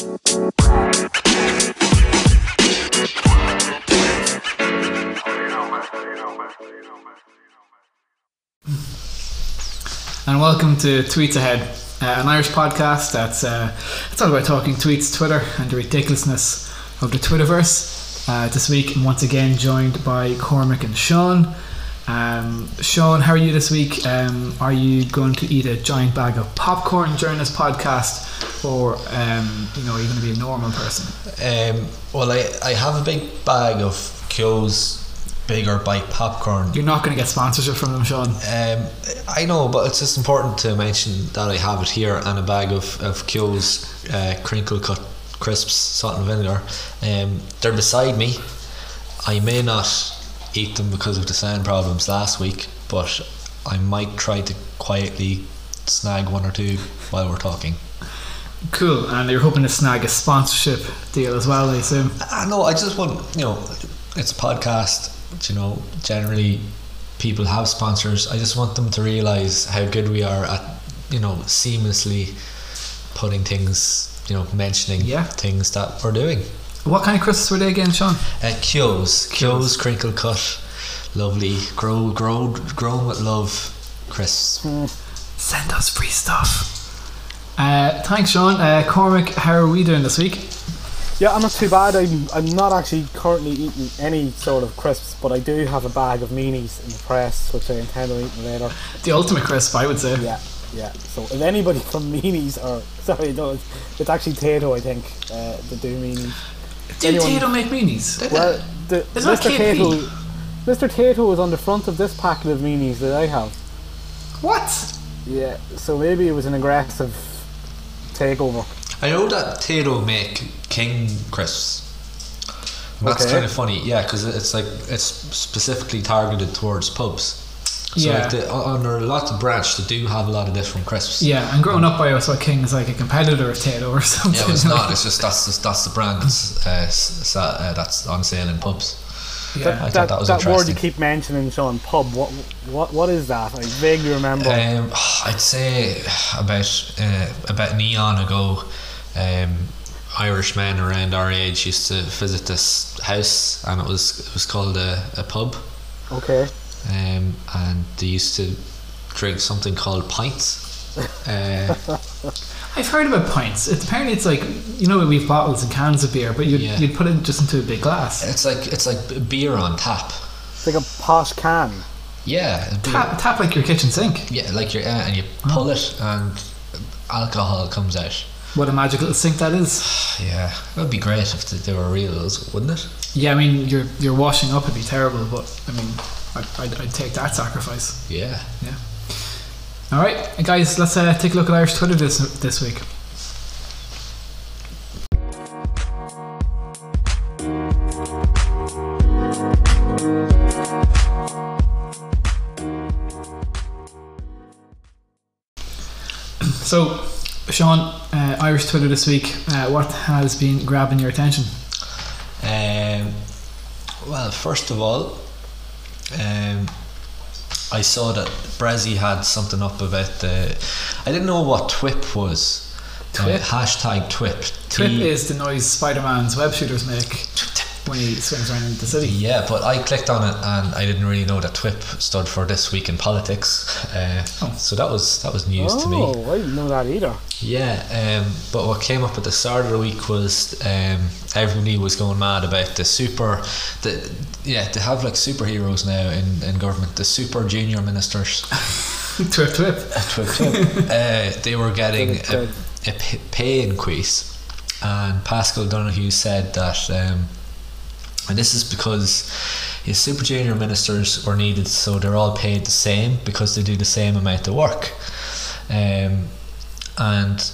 and welcome to Tweets Ahead, uh, an Irish podcast that's uh, it's all about talking tweets, Twitter, and the ridiculousness of the Twitterverse. Uh, this week, I'm once again joined by Cormac and Sean. Um, Sean, how are you this week? Um, are you going to eat a giant bag of popcorn during this podcast, or um, you know, are you going to be a normal person? Um, well, I, I have a big bag of Keogh's bigger bite popcorn. You're not going to get sponsorship from them, Sean. Um, I know, but it's just important to mention that I have it here and a bag of, of Keogh's uh, crinkle cut crisps, salt and vinegar. Um, they're beside me. I may not eat them because of the sound problems last week, but I might try to quietly snag one or two while we're talking. Cool, and you're hoping to snag a sponsorship deal as well, I assume. Uh, I know. I just want you know, it's a podcast. You know, generally people have sponsors. I just want them to realize how good we are at you know seamlessly putting things, you know, mentioning Yeah. things that we're doing. What kind of crisps were they again, Sean? Uh, Keogh's, Keogh's crinkle cut, lovely, grow, grow, grown with love, crisps. Send us free stuff. Uh, thanks, Sean. Uh, Cormac, how are we doing this week? Yeah, I'm not too bad. I'm, I'm not actually currently eating any sort of crisps, but I do have a bag of meanies in the press, which I intend on eating later. The ultimate crisp, I would say. Yeah, yeah. So if anybody from meanies, or sorry, no, it's actually Tayto, I think, uh, that do meanies. Do Anyone- Tayto make meanies? Well, the, It's Mr. KP. Tayto, Mr. Tayto was on the front of this packet of meanies that I have. What? Yeah, so maybe it was an aggressive takeover. I know that Tayto make King crisps. That's Okay. kind of funny, yeah, because it's like it's specifically targeted towards pubs. So Yeah. like the, under lots of branch, they do have a lot of different crisps. Yeah, and growing up, I always thought King is like a competitor of Tayto or something. Yeah, it's not. It's just that's just, that's the brand that's uh, s- uh, that's on sale in pubs. Yeah. I thought that that was that word you keep mentioning, Sean, pub. What what what is that? I vaguely remember. Um, I'd say about uh, about an eon ago, um, Irish men around our age used to visit this house, and it was it was called a, a pub, okay. Um, and they used to drink something called pints. Uh, I've heard about pints. It's, apparently, it's like you know we have bottles and cans of beer, but you'd, Yeah. you'd put it just into a big glass. it's like it's like beer on tap. It's like a posh can. Yeah, Tap, tap like your kitchen sink. yeah, like you're uh, and you pull it and alcohol comes out. What a magical sink that is. Yeah, it would be great if they were real, wouldn't it? Yeah, I mean, your your washing up would be terrible, but I mean, I'd, I'd, I'd take that sacrifice. Yeah. Yeah. All right, guys, let's uh, take a look at Irish Twitter this this week. So, Sean, uh, Irish Twitter this week. Uh, what has been grabbing your attention? Um, well, first of all, um, I saw that Bressie had something up about the. I didn't know what TWIP was. Uh, TWIP? hashtag TWIP. Twip T- is the noise Spider-Man's web shooters make when he swings around the city. Yeah, but I clicked on it and I didn't really know that TWIP stood for This Week in Politics. Uh, Oh. So that was that was news to me. Oh, I didn't know that either. Yeah, um, but what came up at the start of the week was um, everybody was going mad about the super, the yeah, they have like superheroes now in, in government. The super junior ministers, twip, twip. twip, twip, uh, they were getting Good, a, good. a p- pay increase, and Paschal Donohoe said that, um, and this is because his super junior ministers were needed, so they're all paid the same because they do the same amount of work, um, and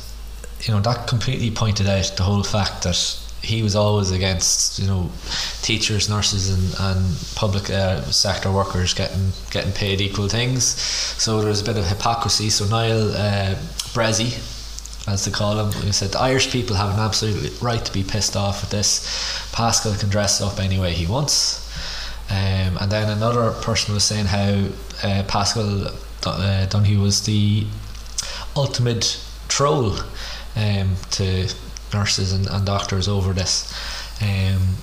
you know that completely pointed out the whole fact that he was always against you know teachers, nurses, and, and public uh, sector workers getting getting paid equal things. So there was a bit of hypocrisy. So Niall uh, Bressie, as they call him, he said the Irish people have an absolute right to be pissed off at this. Paschal can dress up any way he wants. Um, and then another person was saying how uh, Paschal uh, was the ultimate troll um, to nurses and, and doctors over this. Um,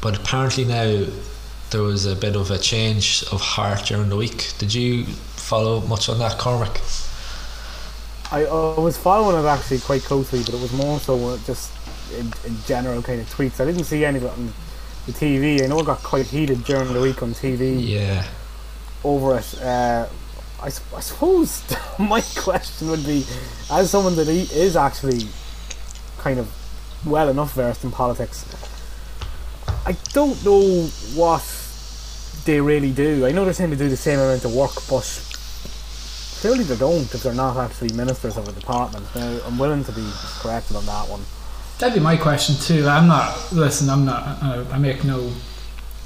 but apparently now there was a bit of a change of heart during the week. Did you follow much on that, Cormac? I, I was following it actually quite closely, but it was more so uh, just in, in general kind of tweets. I didn't see any of it on the TV. I know it got quite heated during the week on TV Yeah. over it. Uh, I, I suppose my question would be, as someone that is actually kind of well enough versed in politics, I don't know what they really do. I know they're saying they do the same amount of work, but clearly they don't if they're not actually ministers of a department. Now, I'm willing to be corrected on that one. That'd be my question too. I'm not. Listen, I'm not. Uh, I make no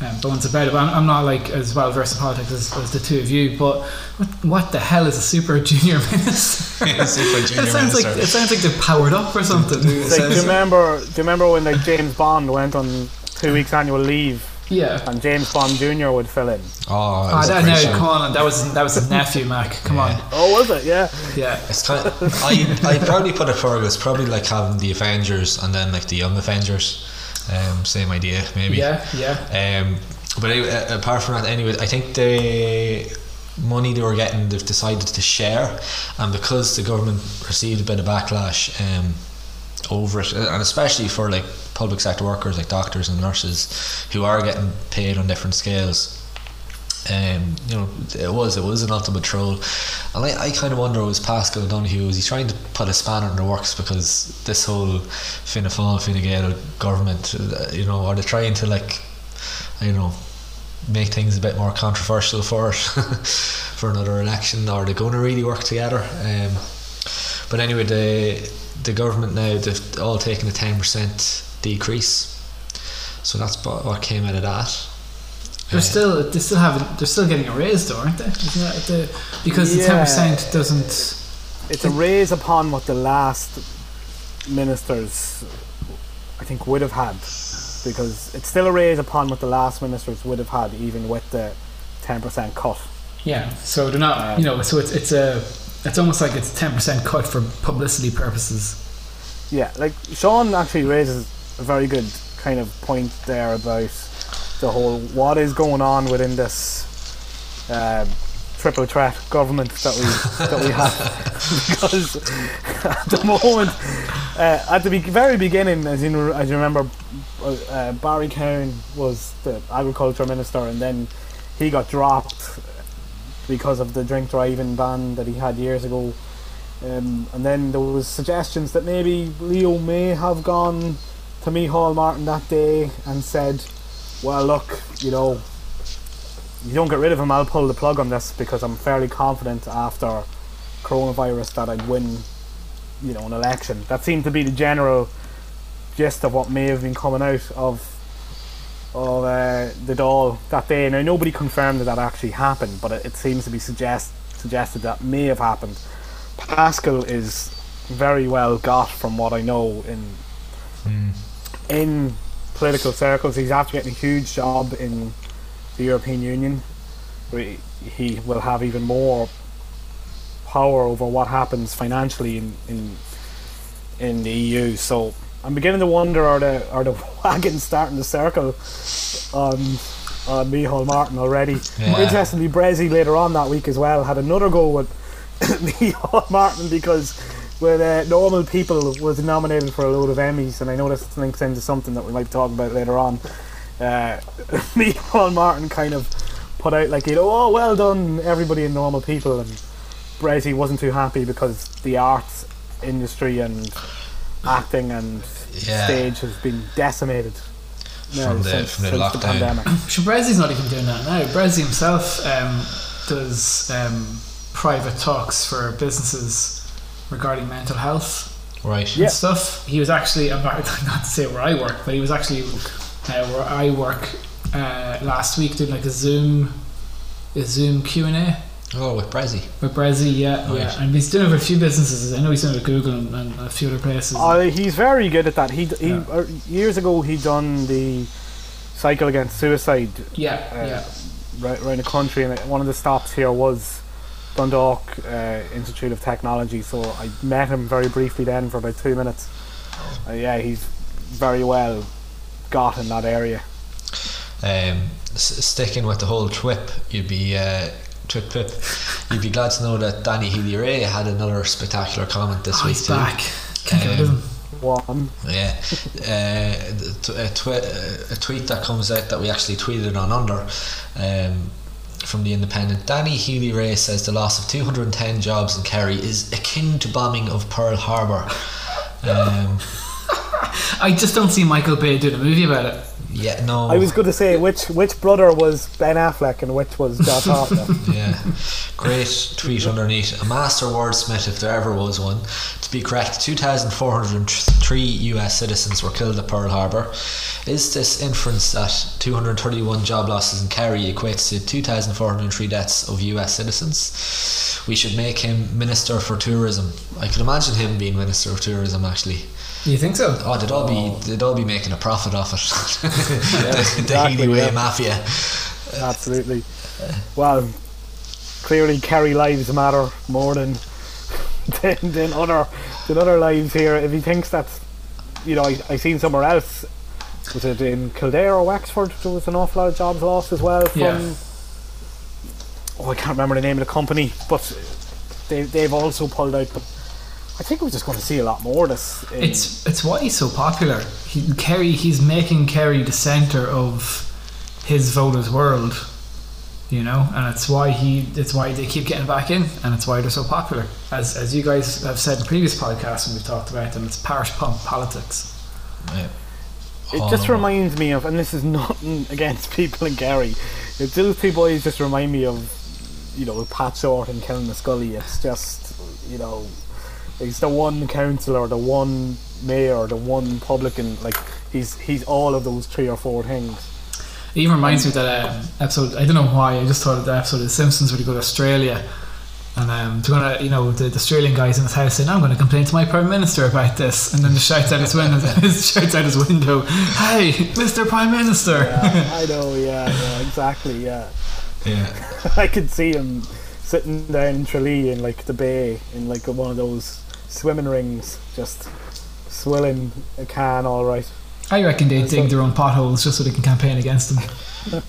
um, bones about it. But I'm, I'm not like as well versed in politics as, as the two of you. But what, what the hell is a super junior minister? Super junior it sounds like it sounds like they're powered up or something. Like, do you remember? Do you remember when like James Bond went on two weeks annual leave yeah. and James Bond Jr. would fill in? Oh, I don't know, that, show. come on, that was that was his nephew, Mac. Come Yeah. Oh, was it? Yeah. yeah. It's kind of, I I probably put it forward. It's probably like having the Avengers and then like the Young Avengers. Um, same idea, maybe. Yeah, yeah. Um, but anyway, uh, apart from that, anyway, I think the money they were getting, they've decided to share, and because the government received a bit of backlash um, over it, uh, and especially for like public sector workers like doctors and nurses who are getting paid on different scales. Um, you know, it was it was an ultimate troll, and I, I kind of wonder was Paschal O'Donoghue was he trying to put a spanner in the works because this whole Fianna Fáil Fine Gael government, uh, you know, are they trying to like, don't know, make things a bit more controversial for it for another election, or are they going to really work together? Um, but anyway, the the government now they've all taken a ten percent decrease, so that's what what came out of that. They're Uh, still they still haven't they're still getting a raise though, aren't they? Isn't that the, because the ten percent doesn't. It's a raise upon what the last ministers, I think, would have had, because it's still a raise upon what the last ministers would have had, even with the ten percent cut. Yeah, so they're not. You know, so it's it's a it's almost like it's ten percent cut for publicity purposes. Yeah, like Sean actually raises a very good kind of point there about the whole what is going on within this uh, triple threat government that we that we have because at the moment uh, at the be- very beginning as you as you remember uh, uh, Barry Cowen was the agriculture minister and then he got dropped because of the drink driving ban that he had years ago um, and then there was suggestions that maybe Leo may have gone to Micheál Martin that day and said, "Well, look, you know, you don't get rid of him. I'll pull the plug on this because I'm fairly confident after coronavirus that I'd win, you know, an election." That seemed to be the general gist of what may have been coming out of of uh, the Dáil that day. Now nobody confirmed that that actually happened, but it, it seems to be suggest suggested that may have happened. Paschal is very well got from what I know in Mm. in political circles. He's after getting a huge job in the European Union. where he- He will have even more power over what happens financially in in, in the EU. So I'm beginning to wonder are the are the wagons starting to circle on on Micheál Martin already. Yeah. Interestingly, Bressie later on that week as well had another go with Micheál Martin because when uh, Normal People was nominated for a load of Emmys, and I know this links into something that we might talk about later on. Uh, Micheál Martin kind of put out like, you know, oh, well done, everybody in Normal People, and Bressie wasn't too happy because the arts industry and acting and Yeah. stage has been decimated now From the- since, from the since lockdown. pandemic. Sure, Bressie's not even doing that now. Bressie himself um, does um, private talks for businesses regarding mental health Right. Yeah. and stuff. He was actually, I'm not, not to say where I work, but he was actually uh, where I work uh, last week doing like a Zoom, a Zoom Q and A Oh, with Bressie. with Bressie. Yeah, Right. yeah, and he's doing it with a few businesses. I know he's doing it with Google and, and a few other places. Uh, he's very good at that. He, he Yeah. uh, years ago he done the cycle against suicide yeah, uh, yeah. right around the country, and one of the stops here was Dundalk uh, Institute of Technology. So I met him very briefly then for about two minutes, uh, yeah, he's very well got in that area. Um, s- sticking with the whole trip, you'd be twip twip. You'd be glad to know that Danny Healy-Rae had another spectacular comment this Oh, week he's too. back. Can't get rid of Um, him. One. Yeah, uh, t- a, twi- a tweet that comes out that we actually tweeted on under um, from the Independent. Danny Healy-Rae says the loss of 210 jobs in Kerry is akin to bombing of Pearl Harbor. Um, I just don't see Michael Bay doing a movie about it. Yeah, no. I was going to say which which brother was Ben Affleck and which was Josh Hartnett. yeah, great tweet underneath. A master wordsmith, if there ever was one. To be correct, 2,403 US citizens were killed at Pearl Harbor. Is this inference that 231 job losses in Kerry equates to 2,403 deaths of US citizens? We should make him Minister for Tourism. I could imagine him being Minister of Tourism actually. Do you think so? Oh, they'd all be oh. they'd all be making a profit off it. the, the exactly, Healy-Rae yeah. Mafia. Absolutely. Well, clearly Kerry lives matter more than than, than other than other lives here. If he thinks that's you know, I I seen somewhere else. Was it in Kildare or Wexford? There was an awful lot of jobs lost as well from. Yeah. Oh, I can't remember the name of the company, but they they've also pulled out. But I think we're just going to see a lot more of this. in- It's it's why he's so popular. He, Kerry, he's making Kerry the center of his voters' world. You know, and it's why he it's why they keep getting back in, and it's why they're so popular. As as you guys have said in previous podcasts when we've talked about them, it's parish pump politics. Yeah. It just oh. reminds me of, and this is nothing against people in Kerry. It, those two boys just remind me of, you know, Pat Shortt and Killinaskully. It's just, you know, he's the one councillor, the one mayor, the one publican. Like he's he's all of those three or four things. It even reminds me of that um, episode. I don't know why. I just thought of the episode of The Simpsons where they go to Australia, and um, they're gonna, you know, the, the Australian guys in his house saying, "I'm going to complain to my prime minister about this," and then he shouts out his window, shouts out his window, "Hey, Mr. Prime Minister!" Yeah, I know. Yeah, yeah, exactly. Yeah, Yeah. I could see him sitting down in Tralee in like the bay in like one of those swimming rings, just swilling a can. All right. I reckon they dig their own potholes just so they can campaign against them.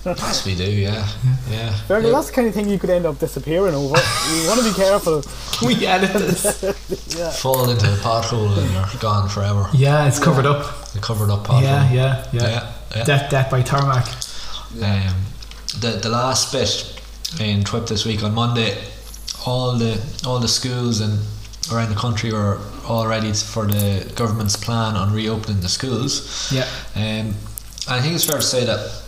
Yes, we do. Yeah, yeah. Fair, That's the kind of thing you could end up disappearing over. you want to be careful. we edit this. Yeah. Fall into a pothole and you're gone forever. Yeah, it's covered up. The covered up pothole. Yeah, yeah, yeah. yeah. yeah. Death, death by tarmac. Um, the the last bit in Twip this week on Monday, all the all the schools and around the country are all ready for the government's plan on reopening the schools. Yeah, Um, I think it's fair to say that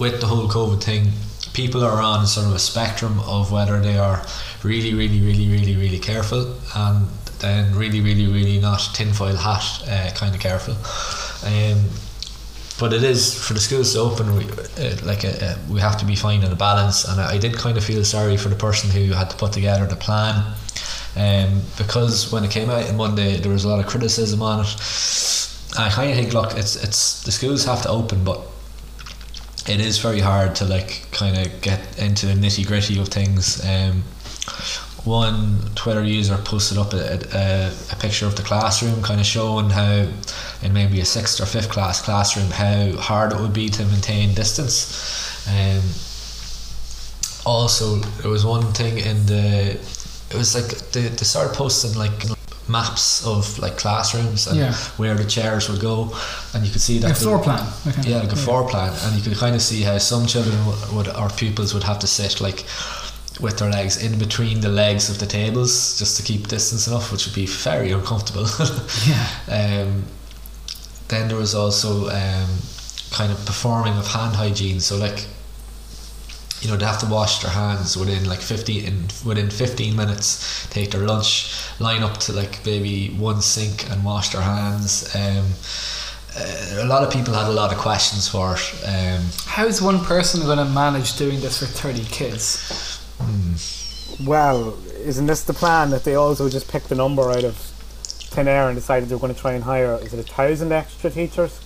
with the whole COVID thing, people are on sort of a spectrum of whether they are really, really, really, really, really careful and then really, really, really not tinfoil hat uh, kind of careful. Um, but it is for the schools to open. We, uh, like a, uh, we have to be finding a balance, and I, I did kind of feel sorry for the person who had to put together the plan, um, because when it came out on Monday, there was a lot of criticism on it. I kind of think, look, it's it's the schools have to open, but it is very hard to like kind of get into the nitty gritty of things. Um, one Twitter user posted up a, a, a picture of the classroom, kind of showing how, in maybe a sixth or fifth class classroom, how hard it would be to maintain distance. Um, also, there was one thing in the, it was like they, they started posting like maps of like classrooms and Yeah. where the chairs would go, and you could see that like a floor plan. Okay. yeah, like a floor plan, and you could kind of see how some children would or pupils would have to sit like with their legs in between the legs of the tables just to keep distance enough, which would be very uncomfortable. Yeah. um, then there was also um, kind of performing of hand hygiene, so like you know they have to wash their hands within like 15 in, within 15 minutes take their lunch line up to like maybe one sink and wash their hands um, uh, a lot of people had a lot of questions for it um, How's one person going to manage doing this for 30 kids? Well, isn't this the plan that they also just picked the number out of thin air and decided they're going to try and hire? Is it a thousand extra teachers?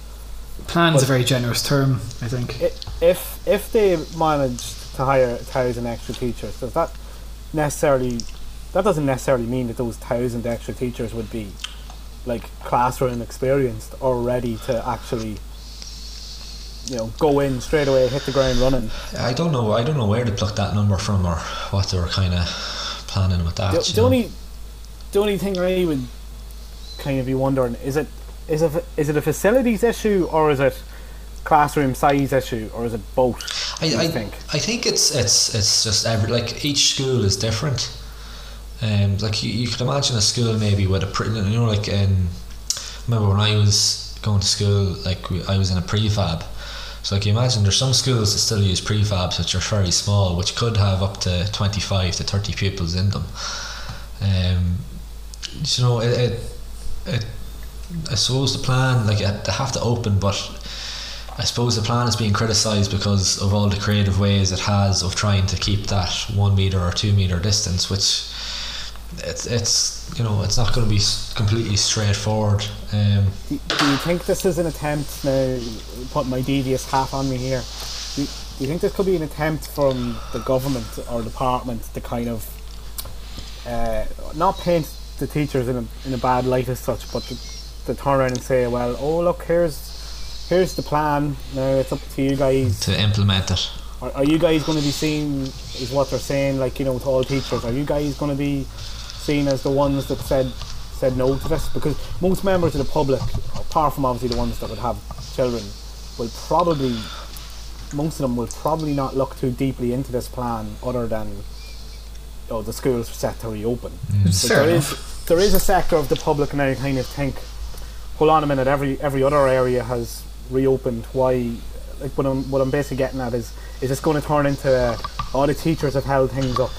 Plan's a very generous term, I think. I- If if they managed to hire a thousand extra teachers, does that necessarily that doesn't necessarily mean that those thousand extra teachers would be like classroom experienced or ready to actually you know go in straight away, hit the ground running. I don't know. I don't know where they plucked that number from or what they were kind of planning with that. The, the only the only thing I would kind of be wondering is it is it is it a facilities issue or is it classroom size issue or is it both? I, I think? I think it's it's it's just every like each school is different. Um, like you, you could imagine a school maybe with a pre, you know like um, remember when I was going to school like we, I was in a prefab. So like you imagine there's some schools that still use prefabs which are very small, which could have up to twenty five to thirty pupils in them. Um, you know it, it, it I suppose the plan like they have to open, but I suppose the plan is being criticised because of all the creative ways it has of trying to keep that one meter or two meter distance, which it's it's you know it's not going to be completely straightforward. Um, Do, do you think this is an attempt now? Put my devious hat on me here. Do, do you think this could be an attempt from the government or department to kind of uh, not paint the teachers in a in a bad light as such, but to, to turn around and say, well, oh look, here's here's the plan. Now it's up to you guys. to implement it. Are, are you guys going to be seen is what they're saying? Like you know, with all teachers, are you guys going to be seen as the ones that said said no to this? Because most members of the public, apart from obviously the ones that would have children, will probably most of them will probably not look too deeply into this plan, other than oh, the schools are set to reopen. Mm. It's But fair there enough. is there is a sector of the public now kind of think, hold on a minute, every every other area has reopened. Why? Like what I'm what I'm basically getting at is is this going to turn into uh, all the teachers have held things up?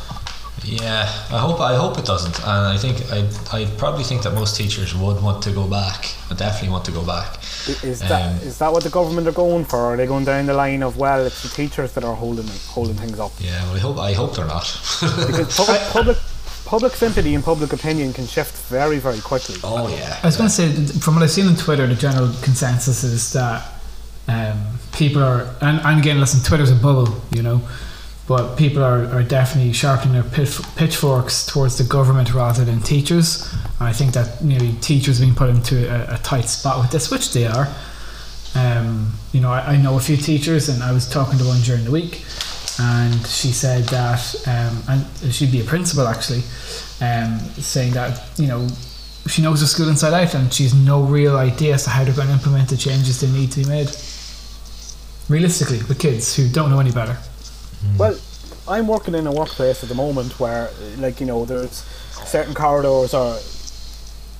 Yeah, I hope I hope it doesn't, and I think I I probably think that most teachers would want to go back. Would definitely want to go back. Is that Um, is that what the government are going for? Or are they going down the line of well, it's the teachers that are holding holding things up? Yeah, well, I hope I hope they're not. Because public public public sympathy and public opinion can shift very very quickly. oh yeah. I was going to say, from what I've seen on Twitter, the general consensus is that um, people are, and, and again, listen, Twitter's a bubble, you know, but people are, are definitely sharpening their pitch, pitchforks towards the government rather than teachers. And I think that you know, teachers being put into a, a tight spot with this, which they are. Um, you know, I, I know a few teachers, and I was talking to one during the week, and she said that, um, and she'd be a principal actually, um, saying that you know she knows the school inside out, and she's no real idea as to how they're going to implement the changes that need to be made. Realistically, with kids who don't know any better. Well, I'm working in a workplace at the moment where, like, you know, there's certain corridors are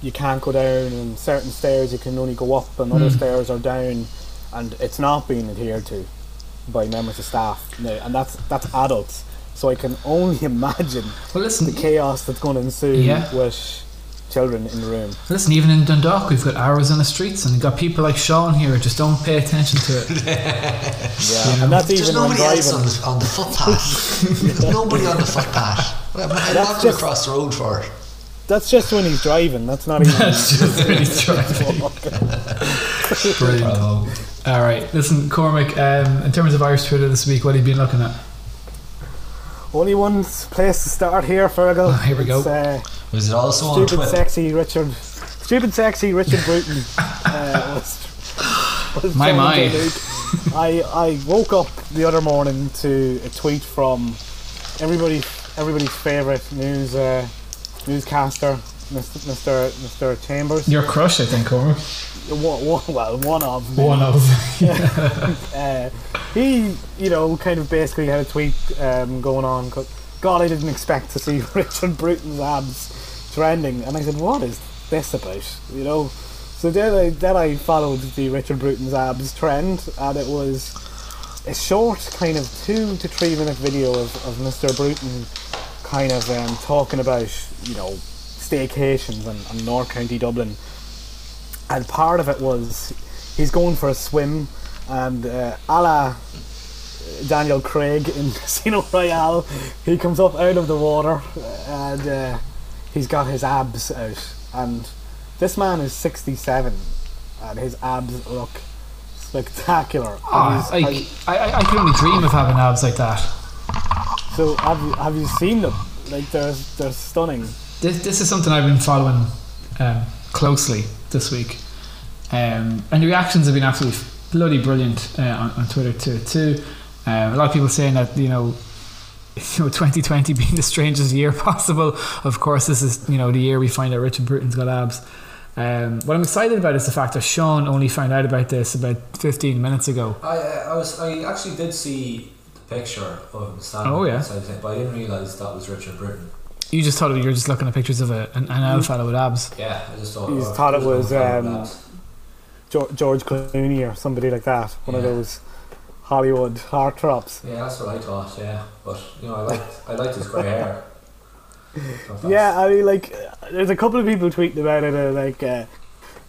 you can't go down, and certain stairs you can only go up, and other Mm. stairs are down, and it's not being adhered to by members of staff. Now, and that's that's adults. So I can only imagine Well, listen, the chaos that's going to ensue Yeah. with children in the room. listen. Even in Dundalk, we've got arrows in the streets, and we've got people like Sean here who just don't pay attention to it. Yeah, and that's There's even when nobody else on driving. the, on the footpath. There's nobody on the footpath. What am I That's walking just- across the road for? it. That's just when he's driving. That's not even. That's just really driving. Brilliant. Oh. Bravo. All right, listen, Cormac. Um, in terms of Irish Twitter this week, what have you been looking at? Only one place to start here, Fergal. Oh, here we go. Uh, Was it also on Twitter? stupid, sexy Richard. Stupid, sexy Richard Bruton. uh, was, was My, trending my. I I woke up the other morning to a tweet from everybody everybody's favorite news uh, newscaster, Mr. Mr. Mr. Chambers. Your crush, I think, Cormac. One, one, well, one of One of. uh, he, you know, kind of basically had a tweet um, going on. God, I didn't expect to see Richard Bruton's abs trending, and I said, "What is this about?" You know. So then I then I followed the Richard Bruton's abs trend, and it was a short, kind of two to three minute video of, of Mr. Bruton kind of um, talking about, you know, staycations and, and North County Dublin. And part of it was he's going for a swim and uh, a la Daniel Craig in Casino Royale he comes up out of the water and uh, he's got his abs out. And this man is 67 and his abs look spectacular. Oh, I, I, I, I can only dream of having abs like that. so have you, have you seen them? Like they're, they're stunning This, this is something I've been following um, closely this week, um, and the reactions have been absolutely bloody brilliant uh, on, on Twitter too. Too um, a lot of people saying that you know. You know, 2020 being the strangest year possible. Of course, this is you know the year we find out Richard Bruton's got abs. Um, what I'm excited about is the fact that Sean only found out about this about 15 minutes ago. I, I was I actually did see the picture of him standing Oh, yeah. outside but I didn't realise that was Richard Bruton. You just thought you were just looking at pictures of a, an, an old fella with abs. Yeah, I just thought. You oh, thought it was, um. George, George Clooney or somebody like that. One of those Hollywood heartthrobs. Yeah, that's what I thought. Yeah, but you know, I liked I liked his grey hair. Thought that's- Yeah, I mean, like, uh, there's a couple of people tweeting about it. Uh, like uh,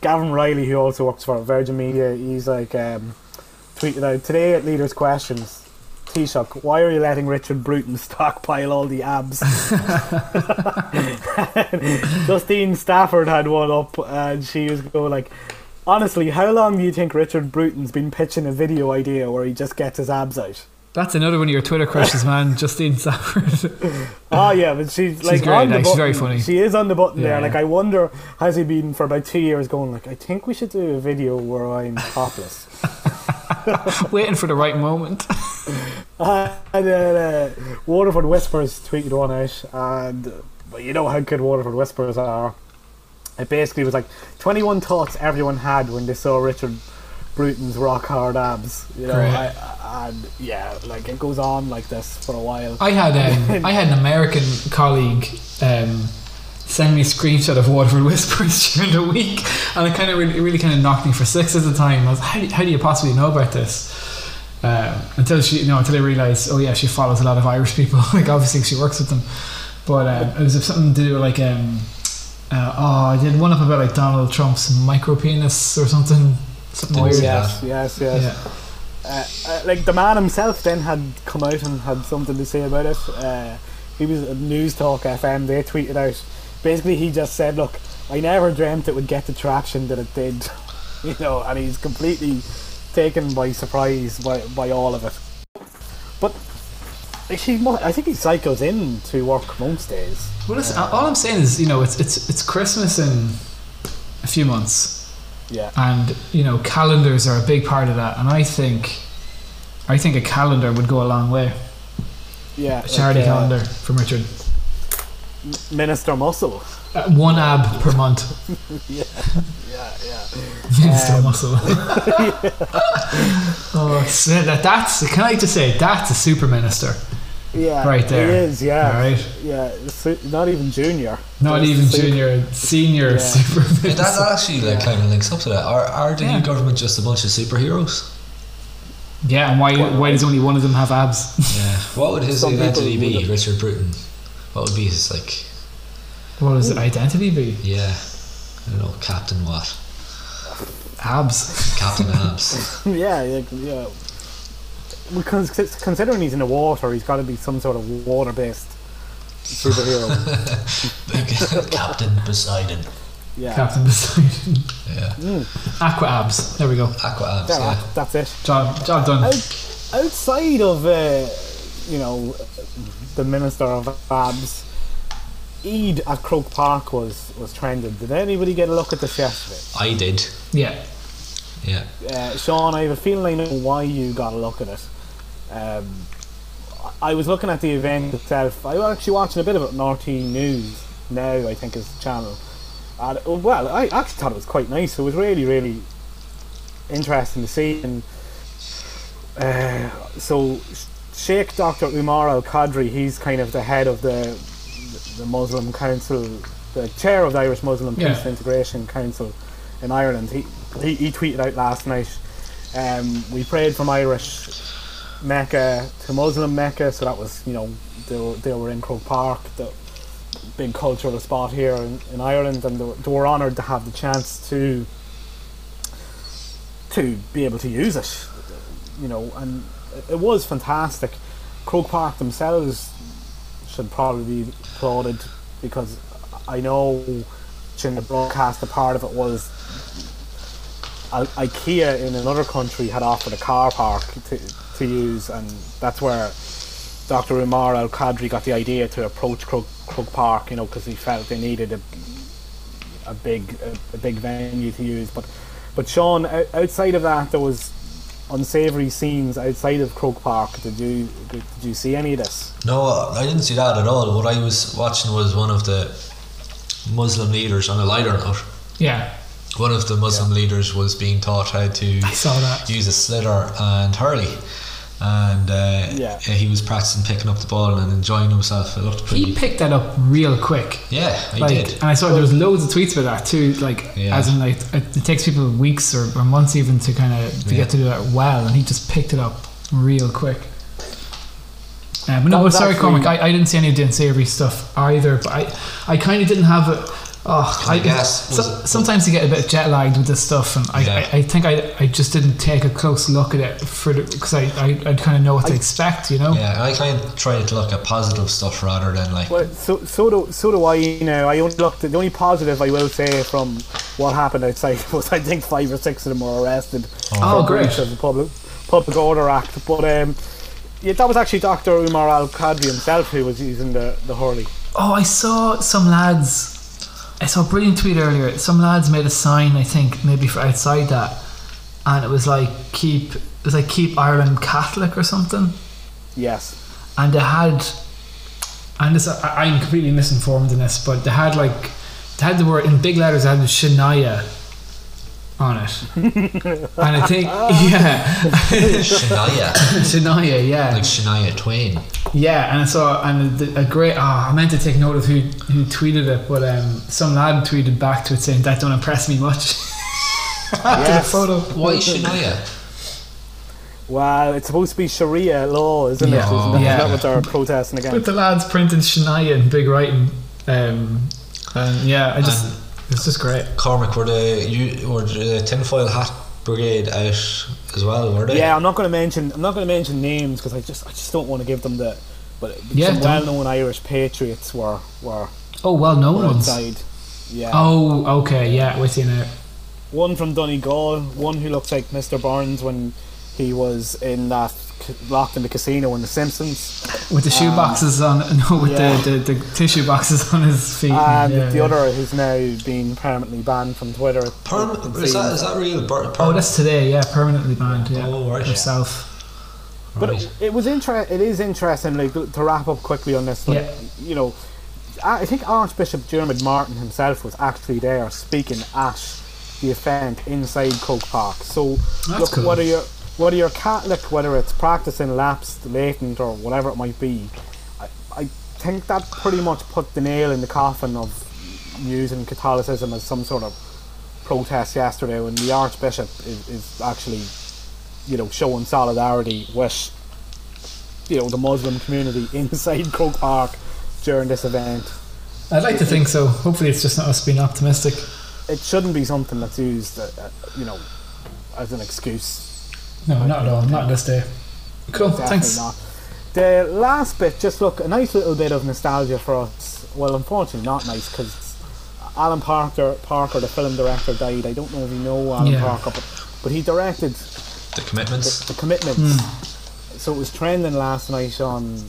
Gavan Reilly, who also works for Virgin Media, he's like um, tweeted out today at Leaders Questions. Taoiseach, why are you letting Richard Bruton stockpile all the abs? Justine Stafford had one up, and she was going like, honestly, how long do you think Richard Bruton's been pitching a video idea where he just gets his abs out? That's another one of your Twitter crushes, man. Justine Stafford. Oh yeah, but she's like great, on the like, button. she's very funny. She is on the button Yeah, there. Like. I wonder, has he been for about two years going like, I think we should do a video where I'm topless. Waiting for the right moment. uh, and then uh, Waterford Whispers tweeted one out, and but you know how good Waterford Whispers are. It basically was like 21 thoughts everyone had when they saw Richard Bruton's rock hard abs. You know. I, and yeah, like it goes on like this for a while. I had um, I had an American colleague um, send me a screenshot of Waterford Whispers during the week, and it kind of really, really kind of knocked me for six at the time. I was, how how do you possibly know about this? Um, until she, you know, until I realised, oh yeah, she follows a lot of Irish people. like obviously she works with them, but um, it was something to do with like um, uh, oh, I did one up about like Donald Trump's micro penis or something, something weird. yes, yes, yes. Yeah. uh, uh, like the man himself then had come out and had something to say about it. Uh, he was at Newstalk FM. They tweeted out. Basically, he just said, "Look, I never dreamt it would get the traction that it did." you know, and he's completely taken by surprise by by all of it. But she, I think he cycles in to work most days. Well, listen, all I'm saying is, you know, it's it's it's Christmas in a few months, Yeah, and you know, calendars are a big part of that. And I think, I think a calendar would go a long way. yeah. A charity like, uh, calendar from Richard. Minister Muscle. Uh, one ab per month. Yeah, yeah. Yeah. Minister Um, muscle. oh, so that, that's. Can I just say that's a super minister, Yeah, Right there. He is, yeah. all right? Yeah, su- not even junior. Not even super- junior, senior Yeah. super Yeah, minister. that actually like kind of links up to that. Are, are the Yeah. new government just a bunch of superheroes? Yeah, and why why does only one of them have abs? Yeah. What would his Some identity be, Richard Bruton? What would be his like? What does the identity be? Yeah, I don't know, Captain what? Abs. Captain Abs. yeah, yeah, yeah. Because considering he's in the water, he's got to be some sort of water-based superhero. Captain Poseidon. Yeah, Captain Poseidon. Yeah. Mm. Aqua abs. There we go. Aqua Abs. yeah, Yeah. that's it. Job job done. Out, outside of, uh, you know, the Minister of Abs, Eid at Croke Park was was trending. Did anybody get a look at this yesterday? I did. Yeah. Yeah. Uh, Sean, I have a feeling I know why you got a look at it. Um, I was looking at the event itself. I was actually watching a bit of it on RTÉ News now, I think is the channel. And, uh, well, I actually thought it was quite nice. It was really, really interesting to see. And uh, so, Sheikh Dr. Umar Al Qadri, he's kind of the head of the the Muslim Council, the chair of the Irish Muslim Peace Yeah. and Integration Council in Ireland. He, he, he tweeted out last night. Um, we prayed from Irish Mecca to Muslim Mecca, so that was you know they were, they were in Croke Park, the big cultural spot here in, in Ireland, and they were, they were honoured to have the chance to to be able to use it, you know, and it- was fantastic. Croke Park themselves should probably be applauded because I know during the broadcast a part of it was I- IKEA in another country had offered a car park to, to use, and that's where Dr. Umar Al Qadri got the idea to approach Croke, Croke Park, you know, because he felt they needed a, a big a, a big venue to use. But but Sean, outside of that, there was unsavoury scenes outside of Croke Park. Did you did you see any of this? No, I didn't see that at all. What I was watching was one of the Muslim leaders on a lighter note. Yeah, One of the Muslim leaders was being taught how to I saw that. use a sliotar and hurley. And uh, Yeah. he was practicing picking up the ball and enjoying himself. It looked pretty. He picked that up real quick. yeah, he like, did. and I saw there was loads of tweets about that too. Like, Yeah. as in, like, it, it takes people weeks or, or months even to kind of to Yeah. get to do that well, and he just picked it up real quick. Um, but no, That sorry, actually- Cormac. I, I didn't see any of the unsavory stuff either. But I, I kind of didn't have it. Oh, I guess, so- sometimes you get a bit jet lagged with this stuff, and I, Yeah. I, I think I, I just didn't take a close look at it for because I, I, I kind of know what to I- expect, you know. Yeah, I kind of tried to look at positive stuff rather than like. Well, so so do so do I. You know, I only looked at the only positive I will say from what happened outside was I think five or six of them were arrested. Oh, for great. of the public public order act. But um, yeah, that was actually Dr. Umar Al Qadri himself who was using the the hurley. Oh, I saw some lads. I saw a brilliant tweet earlier. Some lads made a sign, I think, maybe for outside that, and it was like keep. It was like keep Ireland Catholic or something. Yes. And they had, and this I, I'm completely misinformed in this, but they had like they had the word in big letters. They had the Shania on it, and I think yeah, Shania, Shania, yeah. like Shania Twain. Yeah, and I saw and a, a great. Oh, I meant to take note of who who tweeted it, but um, some lad tweeted back to it saying that don't impress me much. After Yes. the photo. Why Shania? Well, it's supposed to be Sharia law, isn't Yeah. it? Isn't that, yeah. isn't that what they're protesting With against? the lads printing Shania in big writing, um, and yeah, I just it's is great. Cormac, were the you were the tinfoil hat brigade out as well? Were they? Yeah, I'm not going to mention. I'm not going to mention names because I just, I just don't want to give them the. But Yeah, some well-known Irish patriots were were, Oh, well known were ones. outside. Yeah. Oh, okay, yeah, with you now. One from Donegal, one who looked like Mr. Burns when he was in that c- locked in the casino in The Simpsons, With the shoe Um, boxes on, no, with yeah. the, the, the tissue boxes on his feet. and yeah, the yeah. other who's now been permanently banned from Twitter. Perm- It is that seems. is that real? Per- Oh, that's today. Yeah, permanently banned. Yeah, Oh, right. herself. But Right. it, it was inter- It is interesting, like to wrap up quickly on this. Like, Yeah. You know, I I think Archbishop Diarmuid Martin himself was actually there speaking at the event inside Croke Park. So That's look, cool. whether you're whether you're Catholic, whether it's practicing lapsed, latent, or whatever it might be, I, I think that pretty much put the nail in the coffin of using Catholicism as some sort of protest yesterday when the Archbishop is, is actually, you know, showing solidarity with, you know, the Muslim community inside Croke Park during this event. I'd like to think so. Hopefully, it's just not us being optimistic. It shouldn't be something that's used, uh, uh, you know, as an excuse. No, not at all. Not on this day. Cool. Definitely Thanks. not. The last bit, just look, a nice little bit of nostalgia for us. Well, unfortunately, not nice because Alan Parker, Parker, the film director, died. I don't know if you know Alan Yeah. Parker, but, but he directed the commitments. the, the commitments. Hmm. So it was trending last night on